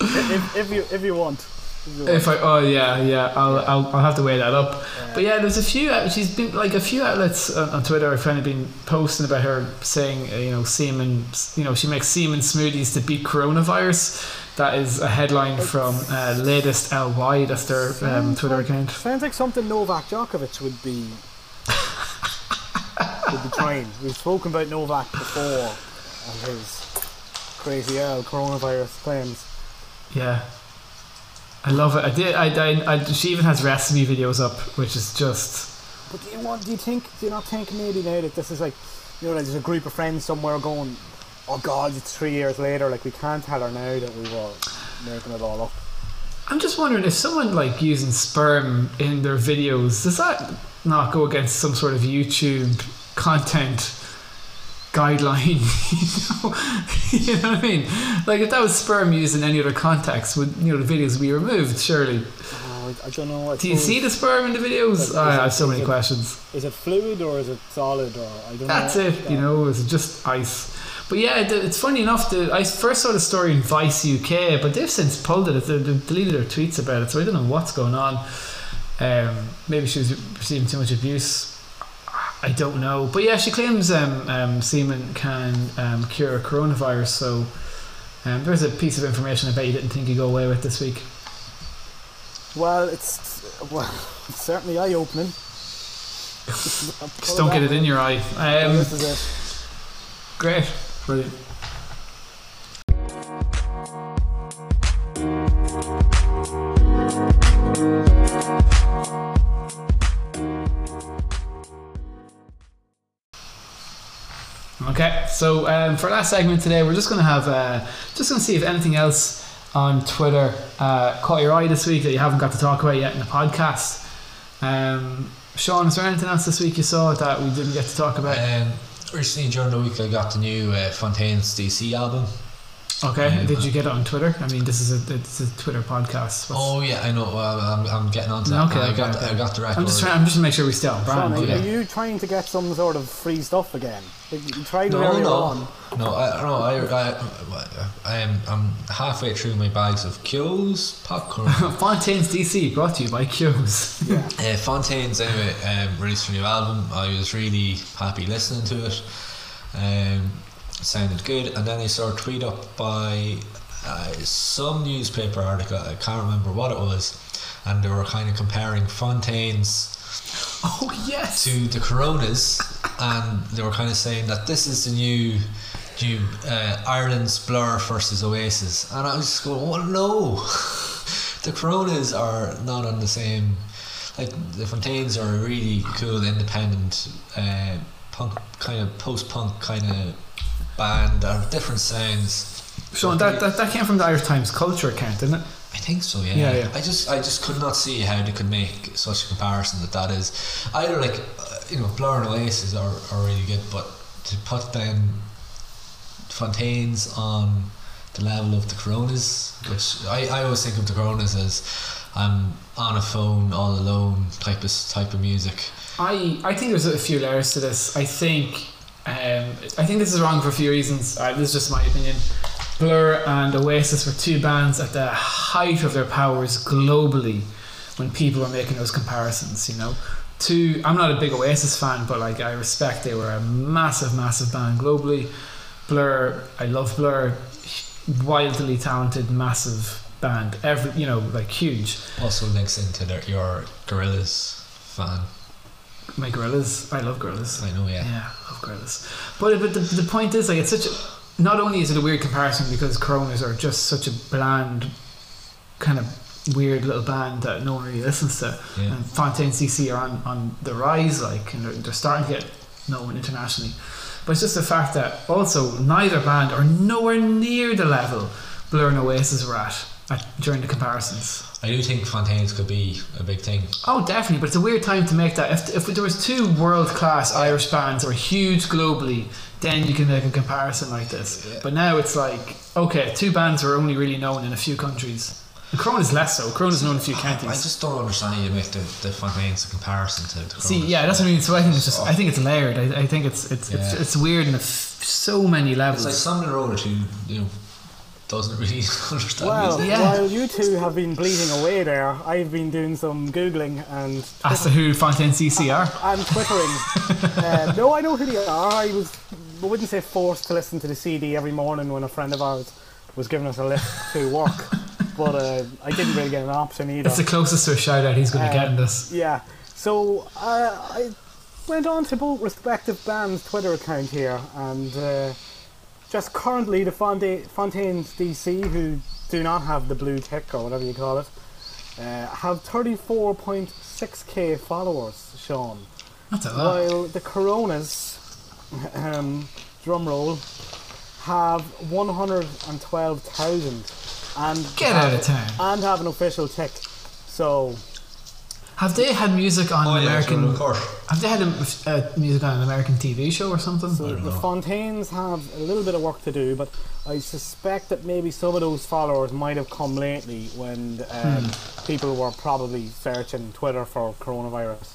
if, if you if you want. If you want. If I, oh yeah, yeah, I'll, I'll, I'll have to weigh that up. But yeah, there's a few. uh, She's been like a few outlets on, on Twitter have kind of been posting about her saying, uh, you know, semen. You know, she makes semen smoothies to beat coronavirus. That is a headline from uh, LatestLY. That's their um, Twitter account. Sounds like something Novak Djokovic would be would be trying. We've spoken about Novak before and his crazy L coronavirus claims. Yeah, I love it. I did. I, I, I she even has recipe videos up, which is just. But do you want? Do you think? Do you not think maybe now that this is like, you know, there's a group of friends somewhere going, oh God, it's three years later. Like we can't tell her now that we were making it all up. I'm just wondering if someone like using sperm in their videos does that not go against some sort of YouTube content guideline? you know, you know what I mean? Like if that was sperm used in any other context, would you know the videos be removed? Surely. Oh, I, don't know. I Do you see the sperm in the videos? Oh, I have so many it- questions. Is it fluid or is it solid or I don't That's know. it. You know, it's just ice. But yeah, it's funny enough. The, I first saw the story in Vice UK, but they've since pulled it. They- They've deleted their tweets about it, so I don't know what's going on. Um, maybe she was receiving too much abuse. I don't know. But yeah, she claims um, um, semen can um, cure coronavirus. So um, there's a piece of information I bet you didn't think you'd go away with this week. Well, it's well, it's certainly eye opening. Just don't get it in your eye. Um, this is it. great. Brilliant. Okay, so um, for our last segment today, we're just going to have uh, just going to see if anything else on Twitter uh, caught your eye this week that you haven't got to talk about yet in the podcast. Um, Sean, is there anything else this week you saw that we didn't get to talk about? Um, recently during the week, I got the new uh, Fontaines DC album. Okay, um, did you get it on Twitter? I mean, this is a it's a Twitter podcast. What's- Oh yeah, I know. Well, I'm, I'm getting onto that. Okay, I okay, got okay. I got the record. I'm just trying. I'm just to make sure we stay on brand. are, yeah. are you trying to get some sort of free stuff again? Like, you tried No, earlier no, on. no. I, no, I, I, I am. I'm halfway through my bags of Keogh's popcorn. Fontaines DC brought to you by Keogh's. Yeah. Uh, Fontaines anyway um, released a new album. I was really happy listening to it. Um, it sounded good, and then I saw a tweet up by uh, some newspaper article. I can't remember what it was, and they were kind of comparing Fontaines oh yes. to the Coronas, and they were kind of saying that this is the new, new uh, Ireland's Blur versus Oasis, and I was just going, well, no, the Coronas are not on the same. Like the Fontaines are a really cool independent uh, punk kind of post punk kind of band. Have different sounds. Sean, that, that that came from the Irish Times culture account, didn't it? I think so. Yeah. Yeah, yeah. I just I just could not see how they could make such a comparison that that is either like uh, you know Blur and Oasis are, are really good, but to put them Fontaines on the level of the Coronas, which I, I always think of the Coronas as I'm on a phone all alone type of type of music. I, I think there's a few layers to this. I think um, I think this is wrong for a few reasons. Uh, this is just my opinion. Blur and Oasis were two bands at the height of their powers globally when people were making those comparisons. You know, two. I'm not a big Oasis fan, but like I respect they were a massive, massive band globally. Blur, I love Blur, wildly talented, massive band. Every you know, like huge. Also links into their, your Gorillaz fan. My Gorillaz, I love Gorillaz. I know, yeah. Yeah, I love Gorillaz. But but the, the point is, like, it's such a. Not only is it a weird comparison because Coronas are just such a bland, kind of weird little band that no one really listens to, Yeah. and Fontaines DC are on, on the rise, like, and they're, they're starting to get known internationally. But it's just the fact that also neither band are nowhere near the level Blur and Oasis were at, at during the comparisons. I do think Fontaines could be a big thing. Oh, definitely, but it's a weird time to make that. If, if there was two world class Irish bands or huge globally, then you can make a comparison like this. Yeah. But now it's like, okay, two bands are only really known in a few countries. And is less so. Corona's known in a few counties. I just don't understand how you make the, the Fontaines a comparison to the See, yeah, that's what I mean. So I think it's just, I think it's layered. I, I think it's it's, it's Yeah. it's weird in a f- so many levels. It's like Simon Roller who, you know, doesn't really understand Well, music. Yeah. while you two have been bleeding away there, I've been doing some googling and As to who Fontaines DC are. I'm twittering. uh, no, I know who they are. I was, I wouldn't say forced to listen to the CD every morning when a friend of ours was giving us a lift to work, but uh, I didn't really get an option either. It's the closest to a shout out he's going to Uh, get in this. Yeah. So uh, I went on to both respective bands' Twitter account here, and uh, just currently the Fontaines DC, who do not have the blue tick or whatever you call it, uh, have 34.6k followers, Sean. That's a lot. While the Coronas, um, drum roll, have 112,000 and Get out of town. and have an official tick. So Have they had music on Oh, an yeah, American? of course. Have they had a, uh, music on an American TV show or something? So the know. Fontaines have a little bit of work to do, but I suspect that maybe some of those followers might have come lately when um, Hmm. people were probably searching Twitter for coronavirus.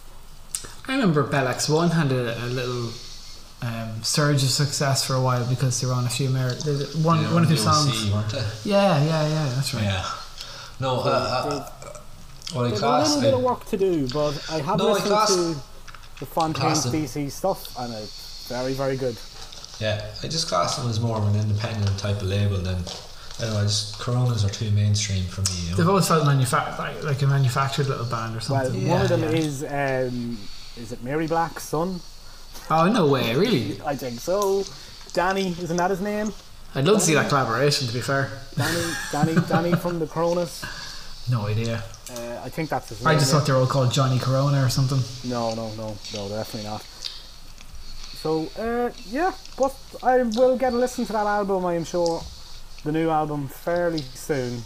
I remember Bell X1 had a, a little um, surge of success for a while because they were on a few American one They were one of on their the songs. weren't they? Yeah, yeah, yeah. That's right. Yeah. No, uh, uh, well, I There's a class. little bit of work to do, but I have No, listened class- to the Fontaines. DC stuff, and it's very, very good. Yeah, I just class them as more of an independent type of label than. I don't know, I just, Coronas are too mainstream for me. You They've always felt manufa- like, like a manufactured little band or something. Well, something. one of them yeah. is um, is it Mary Black's son? oh no way, really? I think so. Danny, isn't that his name? I'd love to see that collaboration. To be fair, Danny, Danny, Danny from the Coronas. no idea. Uh, I think that's his name. I just thought they were all called Johnny Corona or something. No, no, no, no, definitely not. So, uh, yeah, but I will get a listen to that album, I am sure. The new album fairly soon.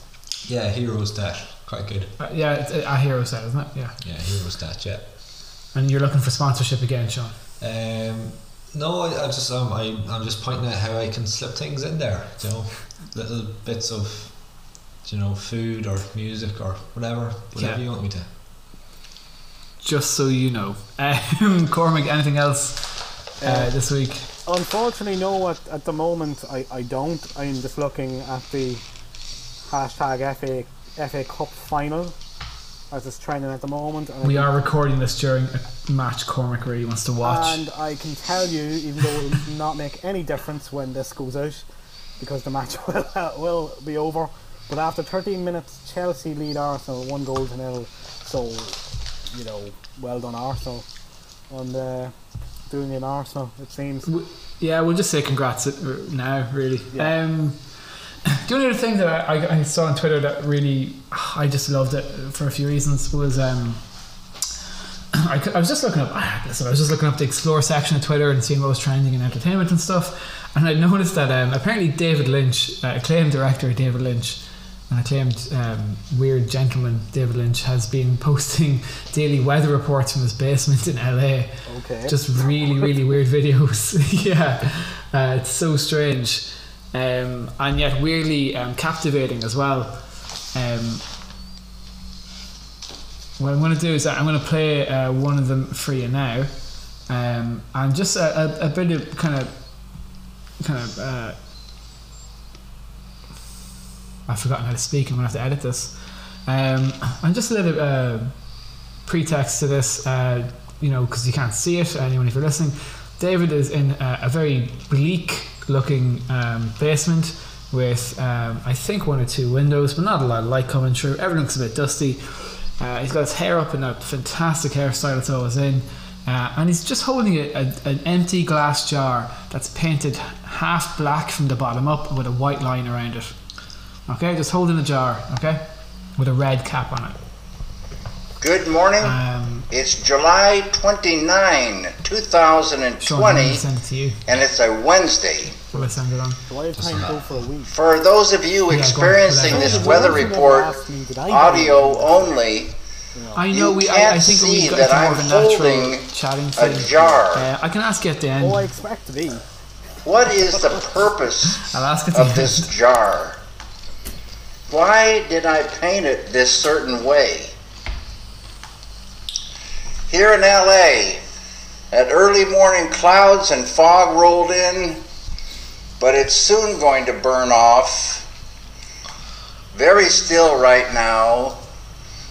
Yeah, Hero's Death. Quite good. Uh, yeah, it's a, a Hero's Death, isn't it? Yeah. Yeah, Hero's Death, yeah. And you're looking for sponsorship again, Sean. Um, no, I, I just um, I, I'm just pointing out how I can slip things in there. You know, little bits of, you know, food or music or whatever, whatever Yeah. you want me to. Just so you know, um, Cormac. Anything else uh, Uh, this week? Unfortunately, no, at, at the moment I, I don't. I'm just looking at the hashtag FA, FA Cup final as it's trending at the moment. And We are recording this during a match Cormac really wants to watch. And I can tell you, even though it will not make any difference when this goes out, because the match will, will be over. But after 13 minutes, Chelsea lead Arsenal one goal to nil. So, you know, well done Arsenal on uh, doing in Arsenal. It seems. W- yeah, we'll just say congrats uh, now, really. Yeah. Um, the only other thing that I, I, saw on Twitter that really I just loved it for a few reasons was um, I, I was just looking up. listen, I was just looking up the explore section of Twitter and seeing what was trending in entertainment and stuff, and I noticed that um, apparently David Lynch, uh, acclaimed director David Lynch, an acclaimed um, weird gentleman, David Lynch, has been posting daily weather reports from his basement in LA. Okay. Just really, really weird videos. yeah, uh, it's so strange, um, and yet weirdly um, captivating as well. Um, what I'm going to do is I'm going to play uh, one of them for you now, um, and just a, a, a bit of kind of, kind of. Uh, I've forgotten how to speak. I'm gonna have to edit this. Um, and just a little uh, pretext to this, uh, you know, because you can't see it. Anyone, if you're listening, David is in a, a very bleak-looking um, basement with, um, I think, one or two windows, but not a lot of light coming through. Everything looks a bit dusty. Uh, he's got his hair up in a fantastic hairstyle that's always in. Uh, and he's just holding a, a, an empty glass jar that's painted half black from the bottom up with a white line around it. Okay, just holding a jar, okay, with a red cap on it. Good morning. Um, it's July 29, Sean, I'm 2020, gonna send it to you. and it's a Wednesday. Will I send it on? Do I have time to go for a week? For those of you Yeah, go on, experiencing Glenn. this weather of you who report, me, did I do audio only, I know You we. I, I think see we got that more I'm of a natural holding chatting a thing. jar. Uh, I can ask you at the end. Oh, I expect to be. what is the purpose I'll ask at the of end. this jar? Why did I paint it this certain way? Here in LA, at early morning, clouds and fog rolled in, but it's soon going to burn off. Very still right now,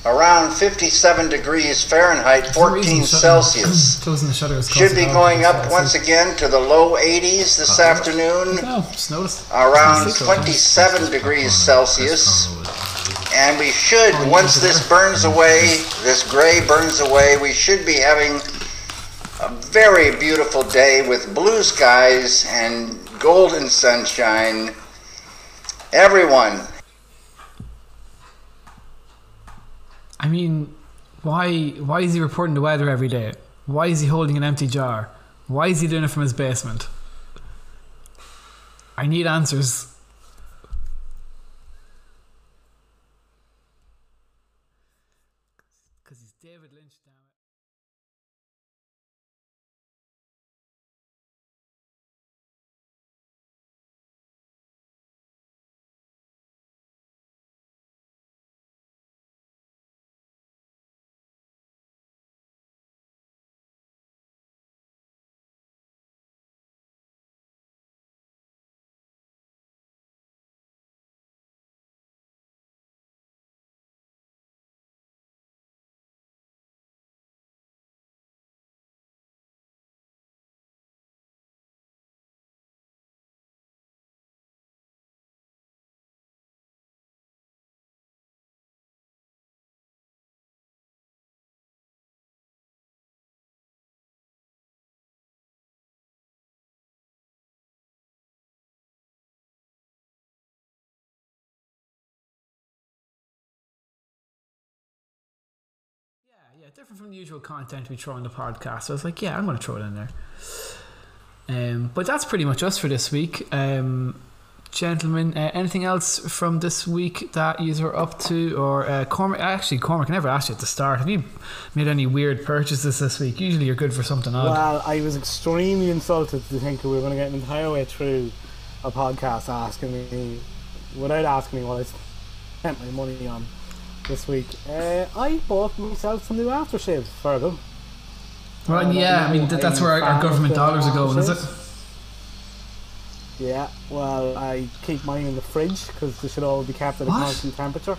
around 57 degrees Fahrenheit, For some reason, 14 Celsius. Closing the shutters Should be going up once again to the low 80s this afternoon, just noticed. around 27 degrees Celsius. And we should, once this burns away, this gray burns away, we should be having a very beautiful day with blue skies and golden sunshine. Everyone, I mean, why? Why is he reporting the weather every day? Why is he holding an empty jar? Why is he doing it from his basement? I need answers. Yeah, different from the usual content we throw in the podcast. So I was like, yeah, I'm going to throw it in there. Um, but that's pretty much us for this week. Um, gentlemen, uh, anything else from this week that you are up to? Or uh, Cormac, actually, Cormac, I never asked you at the start. Have you made any weird purchases this week? Usually you're good for something odd. Well, I was extremely insulted to think that we were going to get an entire way through a podcast asking me, without asking me what I spent my money on this week. Uh, I bought myself some new aftershaves, Fergal. well, I yeah, I mean, that's where our, our fan of government dollars are going, is it? Yeah, well, I keep mine in the fridge because they should all be kept at a What? constant temperature.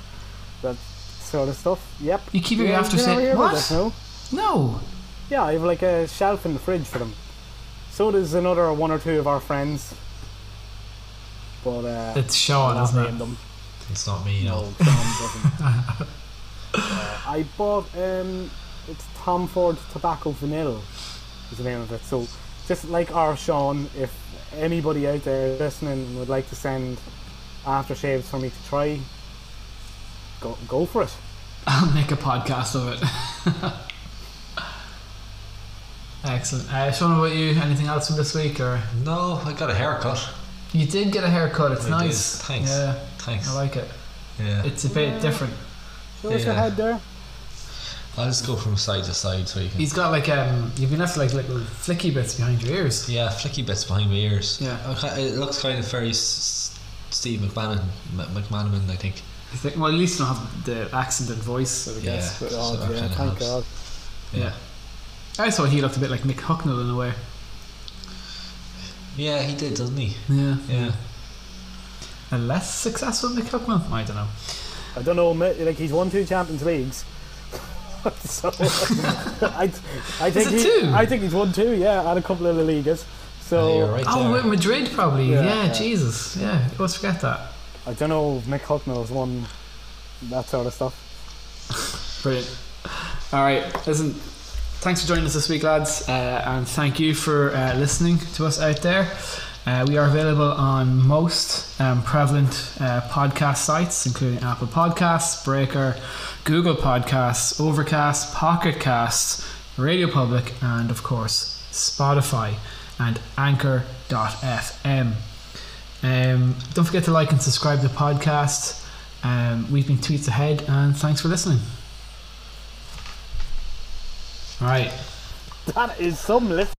That sort of stuff. Yep. You keep your yeah, aftershave- you never hear what? this, no? No. Yeah, I have like a shelf in the fridge for them. So does another one or two of our friends. But uh, It's Sean, isn't it? them. It's not me, No, no. Sean doesn't. Uh, I bought um, it's Tom Ford Tobacco Vanilla is the name of it. So just like our Sean, if anybody out there listening would like to send aftershaves for me to try, go go for it. I'll make a podcast of it. Excellent. Uh, Sean, what about you? Anything else from this week? Or No, I got a haircut. you did get a haircut. It's I did. nice. Thanks. Yeah, Thanks. I like it. Yeah. It's a bit different. Show us your head there. I'll just go from side to side so you can. He's got like um, you've been left like little flicky bits behind your ears. Yeah, flicky bits behind my ears. Yeah. It looks kind of very Steve McManaman, M- McManaman, I think. I think, well, at least you don't have the accent and voice. I would Yeah. guess. But, God, So yeah, kinda thank helps. God. yeah. I thought he looked a bit like Mick Hucknall in a way. Yeah, he did, doesn't he? Yeah. Yeah. A less successful Mick Hucknall? I don't know. I don't know, ma- like he's won two Champions Leagues. so I, I think it he, two? I think he's won two, yeah, and a couple of the leagues. So Yeah, you're right Oh, with Madrid probably. Yeah, Yeah, yeah. Jesus. Yeah, let's forget that. I don't know if Mick has won that sort of stuff. Brilliant. All right, listen. Thanks for joining us this week, lads, uh, and thank you for uh, listening to us out there. Uh, we are available on most um, prevalent uh, podcast sites, including Apple Podcasts, Breaker, Google Podcasts, Overcast, Pocket Casts, Radio Public, and of course Spotify and Anchor.fm. Um, don't forget to like and subscribe to the podcast. Um, we've been tweets ahead, and thanks for listening. All right. That is some list.